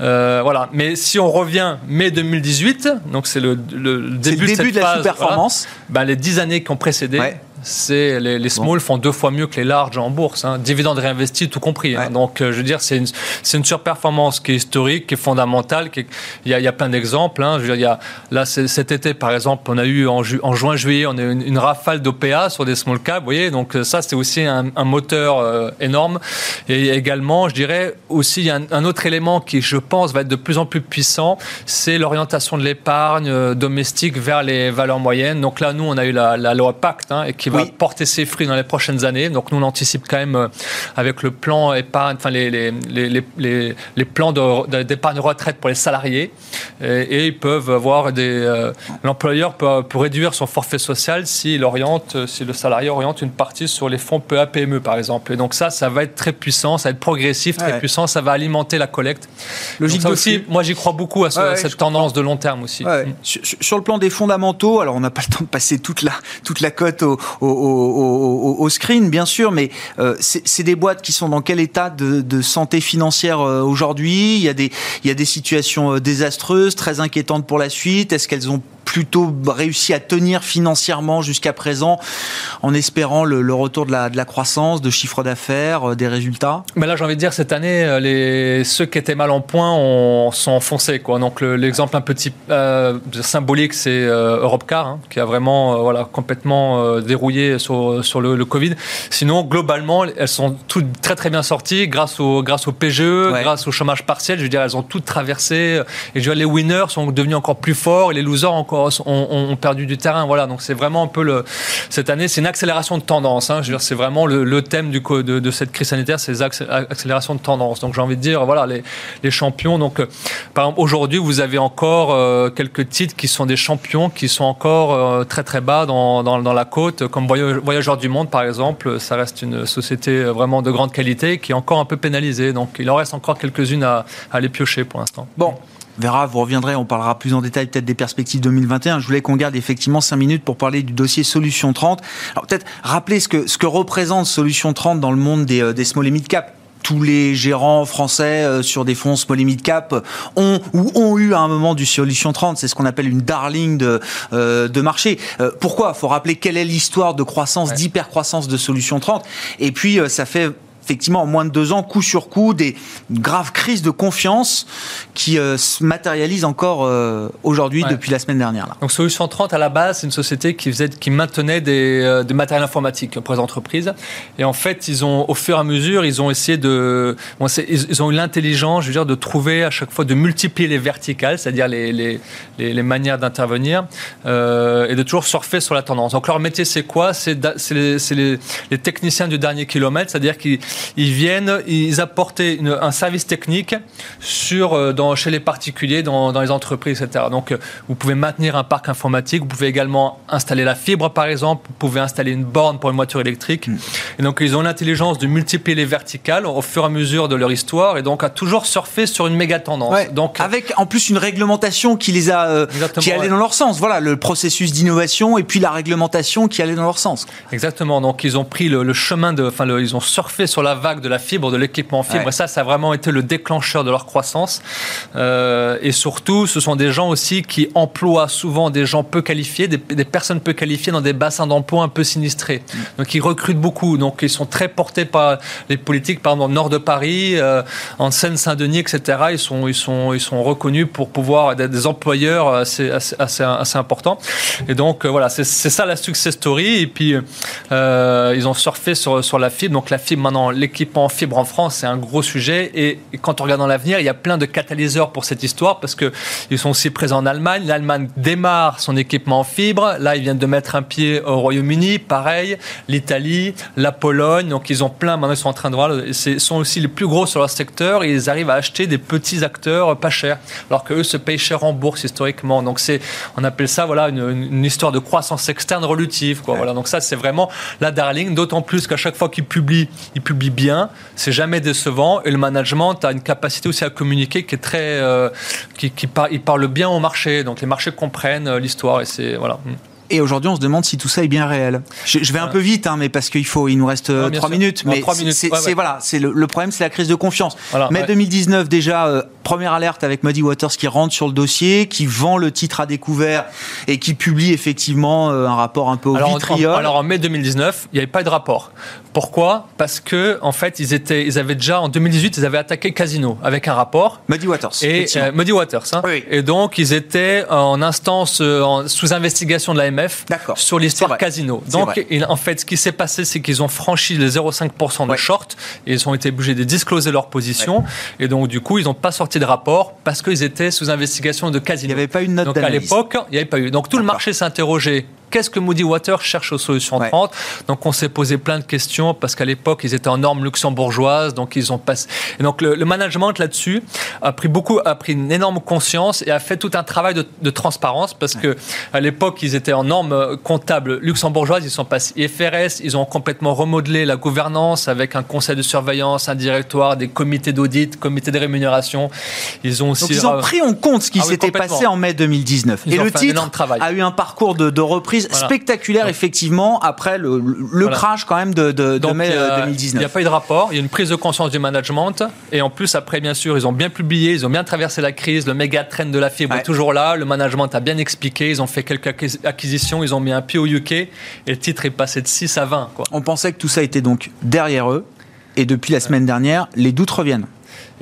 Euh, voilà. Mais si on revient mai 2018, donc c'est le, début, de, cette la sous-performance, ben, les dix années qui ont précédé, c'est les, les small font deux fois mieux que les larges en bourse, hein, dividendes réinvestis tout compris. Hein. Donc, euh, je veux dire, c'est une, c'est une surperformance qui est historique, qui est fondamentale. Qui il, y a, il y a plein d'exemples. Hein. Je veux dire, il y a, là, cet été, par exemple, on a eu en, en juin, juillet, on a eu une, rafale d'OPA sur des small caps. Vous voyez, donc euh, ça, c'est aussi un, un moteur euh, énorme. Et également, je dirais aussi, il y a un, autre élément qui, je pense, va être de plus en plus puissant, c'est l'orientation de l'épargne domestique vers les valeurs moyennes. Donc là, nous, on a eu la, la loi Pacte, hein, et qui va porter ses fruits dans les prochaines années. Donc nous, on anticipe quand même euh, avec le plan épargne, enfin les, les, les, les, plans d'épargne retraite pour les salariés. Et, ils peuvent avoir des. Euh, l'employeur peut, réduire son forfait social s'il oriente, si le salarié oriente une partie sur les fonds PAPME par exemple. Et donc ça, ça va être très puissant, ça va être progressif, très puissant, ça va alimenter la collecte. Logique aussi, moi j'y crois beaucoup à, cette tendance de long terme aussi. Mm. Sur, le plan des fondamentaux, alors on n'a pas le temps de passer toute la, toute la cote au, au, screen, bien sûr, mais euh, c'est des boîtes qui sont dans quel état de, santé financière euh, aujourd'hui? Il, y a des, il y a des situations euh, désastreuses, très inquiétantes pour la suite. Est-ce qu'elles ont plutôt réussi à tenir financièrement jusqu'à présent en espérant le, retour de la, de la, croissance, de chiffre d'affaires, des résultats? Mais là, j'ai envie de dire, cette année, les, ceux qui étaient mal en point ont, sont enfoncés. Quoi. Donc l'exemple un petit symbolique, c'est Europcar, hein, qui a vraiment voilà, complètement dérouillé sur, sur le, Covid. Sinon, globalement, elles sont toutes très très bien sorties grâce au, grâce au PGE, grâce au chômage partiel. Je veux dire, elles ont toutes traversé. Et je veux dire, les winners sont devenus encore plus forts et les losers encore ont, perdu du terrain. Voilà, donc c'est vraiment un peu le. Cette année, c'est une accélération de tendance. Hein. Je veux dire, c'est vraiment le, le, thème du, de, de cette crise sanitaire, c'est les accélérations de tendance. Donc j'ai envie de dire, voilà, les, les champions. Donc, euh, par exemple, aujourd'hui, vous avez encore euh, quelques titres qui sont des champions, qui sont encore euh, très très bas dans, dans, dans la côte, comme Voyageurs du Monde, par exemple, ça reste une société vraiment de grande qualité qui est encore un peu pénalisée. Donc il en reste encore quelques-unes à, aller piocher pour l'instant. Bon, verra, vous reviendrez, on parlera plus en détail peut-être des perspectives 2021. Je voulais qu'on garde effectivement 5 minutes pour parler du dossier Solution 30. Alors peut-être rappeler ce que, ce que représente Solution 30 dans le monde des, euh, des small et mid cap tous les gérants français euh, sur des fonds small et mid cap ont ou ont eu à un moment du solution 30. C'est ce qu'on appelle une darling de, euh, de marché. Euh, pourquoi? Faut rappeler quelle est l'histoire de croissance, d'hyper-croissance de solution 30. Et puis, ça fait effectivement en moins de deux ans, coup sur coup, des graves crises de confiance qui euh, se matérialisent encore euh, aujourd'hui depuis la semaine dernière. Là. Donc Solution 30 à la base, c'est une société qui faisait, qui maintenait des, euh, des matériels informatiques pour les entreprises. Et en fait, ils ont, au fur et à mesure, ils ont essayé de, bon, ils, ont eu l'intelligence, je veux dire, de trouver à chaque fois de multiplier les verticales, c'est-à-dire les, les, les, manières d'intervenir, et de toujours surfer sur la tendance. Donc leur métier, c'est quoi? C'est les, les techniciens du dernier kilomètre, c'est-à-dire qu'ils ils viennent, ils apportaient un service technique sur, euh, dans, chez les particuliers, dans, dans les entreprises, etc. Donc, euh, vous pouvez maintenir un parc informatique, vous pouvez également installer la fibre, par exemple, vous pouvez installer une borne pour une voiture électrique. Mm. Et donc, ils ont l'intelligence de multiplier les verticales au fur et à mesure de leur histoire, et donc à toujours surfer sur une méga tendance. donc, avec en plus une réglementation qui les a, euh, qui allait dans leur sens. Voilà, le processus d'innovation et puis la réglementation qui allait dans leur sens. Exactement. Donc, ils ont pris le, chemin de, enfin, ils ont surfé sur sur la vague de la fibre, de l'équipement fibre. Et ça, ça a vraiment été le déclencheur de leur croissance. Euh, et surtout, ce sont des gens aussi qui emploient souvent des gens peu qualifiés, des, personnes peu qualifiées dans des bassins d'emploi un peu sinistrés. Mm. Donc, ils recrutent beaucoup. Donc, ils sont très portés par les politiques, par exemple, dans le nord de Paris, euh, en Seine-Saint-Denis, etc. Ils sont, ils, sont, ils sont reconnus pour pouvoir être des employeurs assez, assez, assez, importants. Et donc, euh, voilà, c'est ça la success story. Et puis, ils ont surfé sur, sur la fibre. Donc, la fibre, maintenant, l'équipement fibre en France, c'est un gros sujet. Et, quand on regarde dans l'avenir, il y a plein de catalyseurs pour cette histoire parce qu'ils sont aussi présents en Allemagne. L'Allemagne démarre son équipement en fibre. Là, ils viennent de mettre un pied au Royaume-Uni, pareil. L'Italie, la Pologne. Donc, ils ont plein. Maintenant, ils sont en train de voir. Ils sont aussi les plus gros sur leur secteur et ils arrivent à acheter des petits acteurs pas chers. Alors qu'eux se payent cher en bourse historiquement. Donc, c'est, on appelle ça, voilà, une, une histoire de croissance externe relutive, quoi. Voilà. Donc, ça, c'est vraiment la darling. D'autant plus qu'à chaque fois qu'ils publient, ils publient bien. C'est jamais décevant. Et le management a une capacité aussi à communiquer qui est très, euh, qui, qui parle bien au marché. Donc les marchés comprennent euh, l'histoire et c'est voilà. Et aujourd'hui, on se demande si tout ça est bien réel. Je, vais un peu vite, hein, mais parce qu'il faut, il nous reste euh, trois minutes. Mais c'est voilà, c'est le, problème, c'est la crise de confiance. mai 2019 déjà, euh, première alerte avec Muddy Waters qui rentre sur le dossier, qui vend le titre à découvert et qui publie effectivement euh, un rapport un peu au alors, vitriol. En, alors en mai 2019, il n'y avait pas de rapport. Pourquoi? Parce que en fait, ils étaient, ils avaient déjà en 2018, ils avaient attaqué Casino avec un rapport. Muddy Waters. Et Muddy Waters. Hein. Et donc ils étaient en instance sous investigation de l'AMF sur l'histoire casino. Donc, en fait, ce qui s'est passé, c'est qu'ils ont franchi les 0,5% de short et ils ont été obligés de discloser leur position. Et donc, du coup, ils n'ont pas sorti de rapport parce qu'ils étaient sous investigation de casino. Il n'y avait pas une note Donc, à l'époque, il n'y avait pas eu. Donc, tout le marché s'est interrogé qu'est-ce que Moody Water cherche aux solutions 30 Donc on s'est posé plein de questions parce qu'à l'époque ils étaient en normes luxembourgeoises, donc ils ont passé. Et donc le, management là-dessus a pris beaucoup, a pris une énorme conscience et a fait tout un travail de, transparence parce que à l'époque ils étaient en normes comptables luxembourgeoises, ils sont passés IFRS, ils ont complètement remodelé la gouvernance avec un conseil de surveillance, un directoire, des comités d'audit, comités de rémunération. Ils ont aussi donc ils ont pris en compte ce qui ah s'était passé en mai 2019. et le titre a eu un parcours de, de reprise spectaculaire, effectivement, après le, le crash quand même de, de, mai 2019. Il n'y a pas eu de rapport, il y a une prise de conscience du management. Et en plus, après, bien sûr, ils ont bien publié, ils ont bien traversé la crise. Le méga trend de la fibre est toujours là. Le management a bien expliqué. Ils ont fait quelques acquisitions. Ils ont mis un pied au UK. Et le titre est passé de 6 à 20. Quoi. On pensait que tout ça était donc derrière eux. Et depuis la semaine dernière, les doutes reviennent.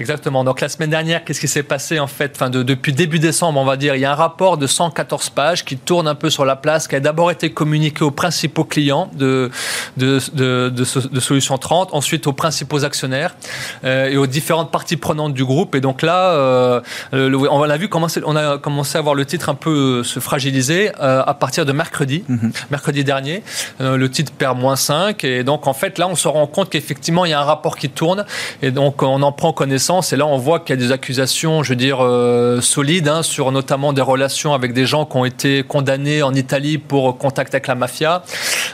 Exactement. Donc la semaine dernière, qu'est-ce qui s'est passé en fait enfin, de, Depuis début décembre, on va dire, il y a un rapport de 114 pages qui tourne un peu sur la place, qui a d'abord été communiqué aux principaux clients de, de, de, de, Solution 30, ensuite aux principaux actionnaires euh, et aux différentes parties prenantes du groupe. Et donc là, euh, on a vu on a commencé à voir le titre un peu se fragiliser euh, à partir de mercredi, mhm. mercredi dernier. le titre perd moins 5 et donc en fait là, on se rend compte qu'effectivement il y a un rapport qui tourne et donc on en prend connaissance et là, on voit qu'il y a des accusations, je veux dire, euh, solides, hein, sur notamment des relations avec des gens qui ont été condamnés en Italie pour contact avec la mafia,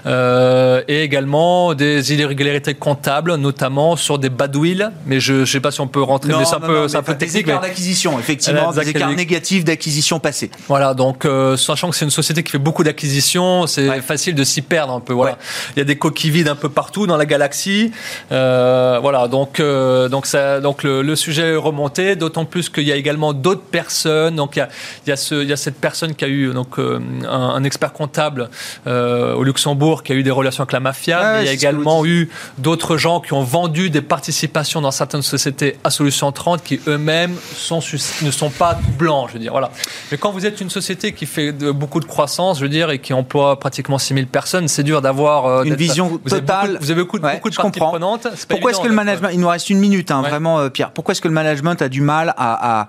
euh, et également des irrégularités comptables, notamment sur des badouilles. Mais je ne sais pas si on peut rentrer, mais c'est un, peu, un peu technique. Des écarts d'acquisition, effectivement, des écarts négatifs d'acquisition passée. Voilà, donc euh, sachant que c'est une société qui fait beaucoup d'acquisitions, c'est facile de s'y perdre un peu. Voilà, il y a des coquilles vides un peu partout dans la galaxie. voilà, donc donc ça, donc le le sujet est remonté, d'autant plus qu'il y a également d'autres personnes. Donc il y a, il y a, ce, il y a cette personne qui a eu donc euh, un, expert comptable euh, au Luxembourg qui a eu des relations avec la mafia. il y a également eu d'autres gens qui ont vendu des participations dans certaines sociétés à Solution 30 qui eux-mêmes sont, ne sont pas blancs, je veux dire. Voilà. Mais quand vous êtes une société qui fait beaucoup de croissance, je veux dire, et qui emploie pratiquement 6000 personnes, c'est dur d'avoir euh, une vision totale. vous avez beaucoup, beaucoup, de parties prenantes. Pourquoi est-ce que le management, il nous reste une minute, hein, vraiment, Pierre pourquoi est-ce que le management a du mal à,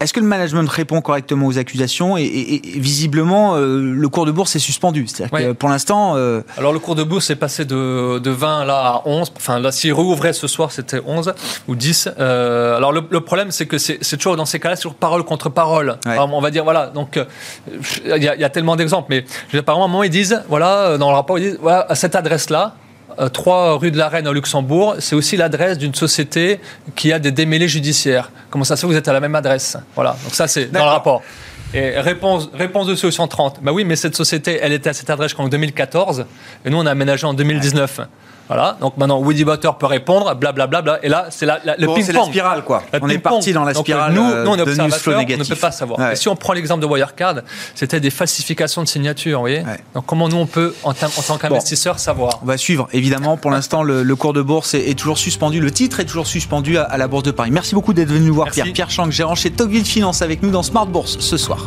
est-ce que le management répond correctement aux accusations et, visiblement euh, le cours de bourse est suspendu? C'est-à-dire que pour l'instant. Euh, Alors le cours de bourse est passé de, de 20 là à 11. Enfin là, s'il rouvrait ce soir, c'était 11 ou 10. Euh, alors le, problème, c'est que c'est toujours dans ces cas-là, c'est toujours parole contre parole. on va dire voilà. Donc il y, a tellement d'exemples, mais apparemment à un moment ils disent voilà dans le rapport ils disent voilà à cette adresse là 3 euh, rue de la Reine au Luxembourg, c'est aussi l'adresse d'une société qui a des démêlés judiciaires. Comment ça se fait que vous êtes à la même adresse Voilà, donc ça c'est dans le rapport. Et réponse, réponse de Solution 30. Bah oui, mais cette société, elle était à cette adresse en 2014, et nous on a aménagé en 2019. Voilà. Donc maintenant, Woody Butter peut répondre, blablabla. Bla, bla, et là, c'est la, la, le bon, ping-pong. C'est la spirale, quoi. on est parti dans la spirale. Donc, nous, nous, on est on ne peut pas savoir. Ouais. Et si on prend l'exemple de Wirecard, c'était des falsifications de signatures, vous voyez. Ouais. Donc comment nous, on peut, en, en tant qu'investisseur, savoir On va suivre. Évidemment, pour l'instant, le, le, cours de bourse est, est, toujours suspendu. Le titre est toujours suspendu à, à la Bourse de Paris. Merci beaucoup d'être venu nous voir, Merci. Pierre. Pierre Chang, gérant chez Tocqueville Finance, avec nous dans Smart Bourse ce soir.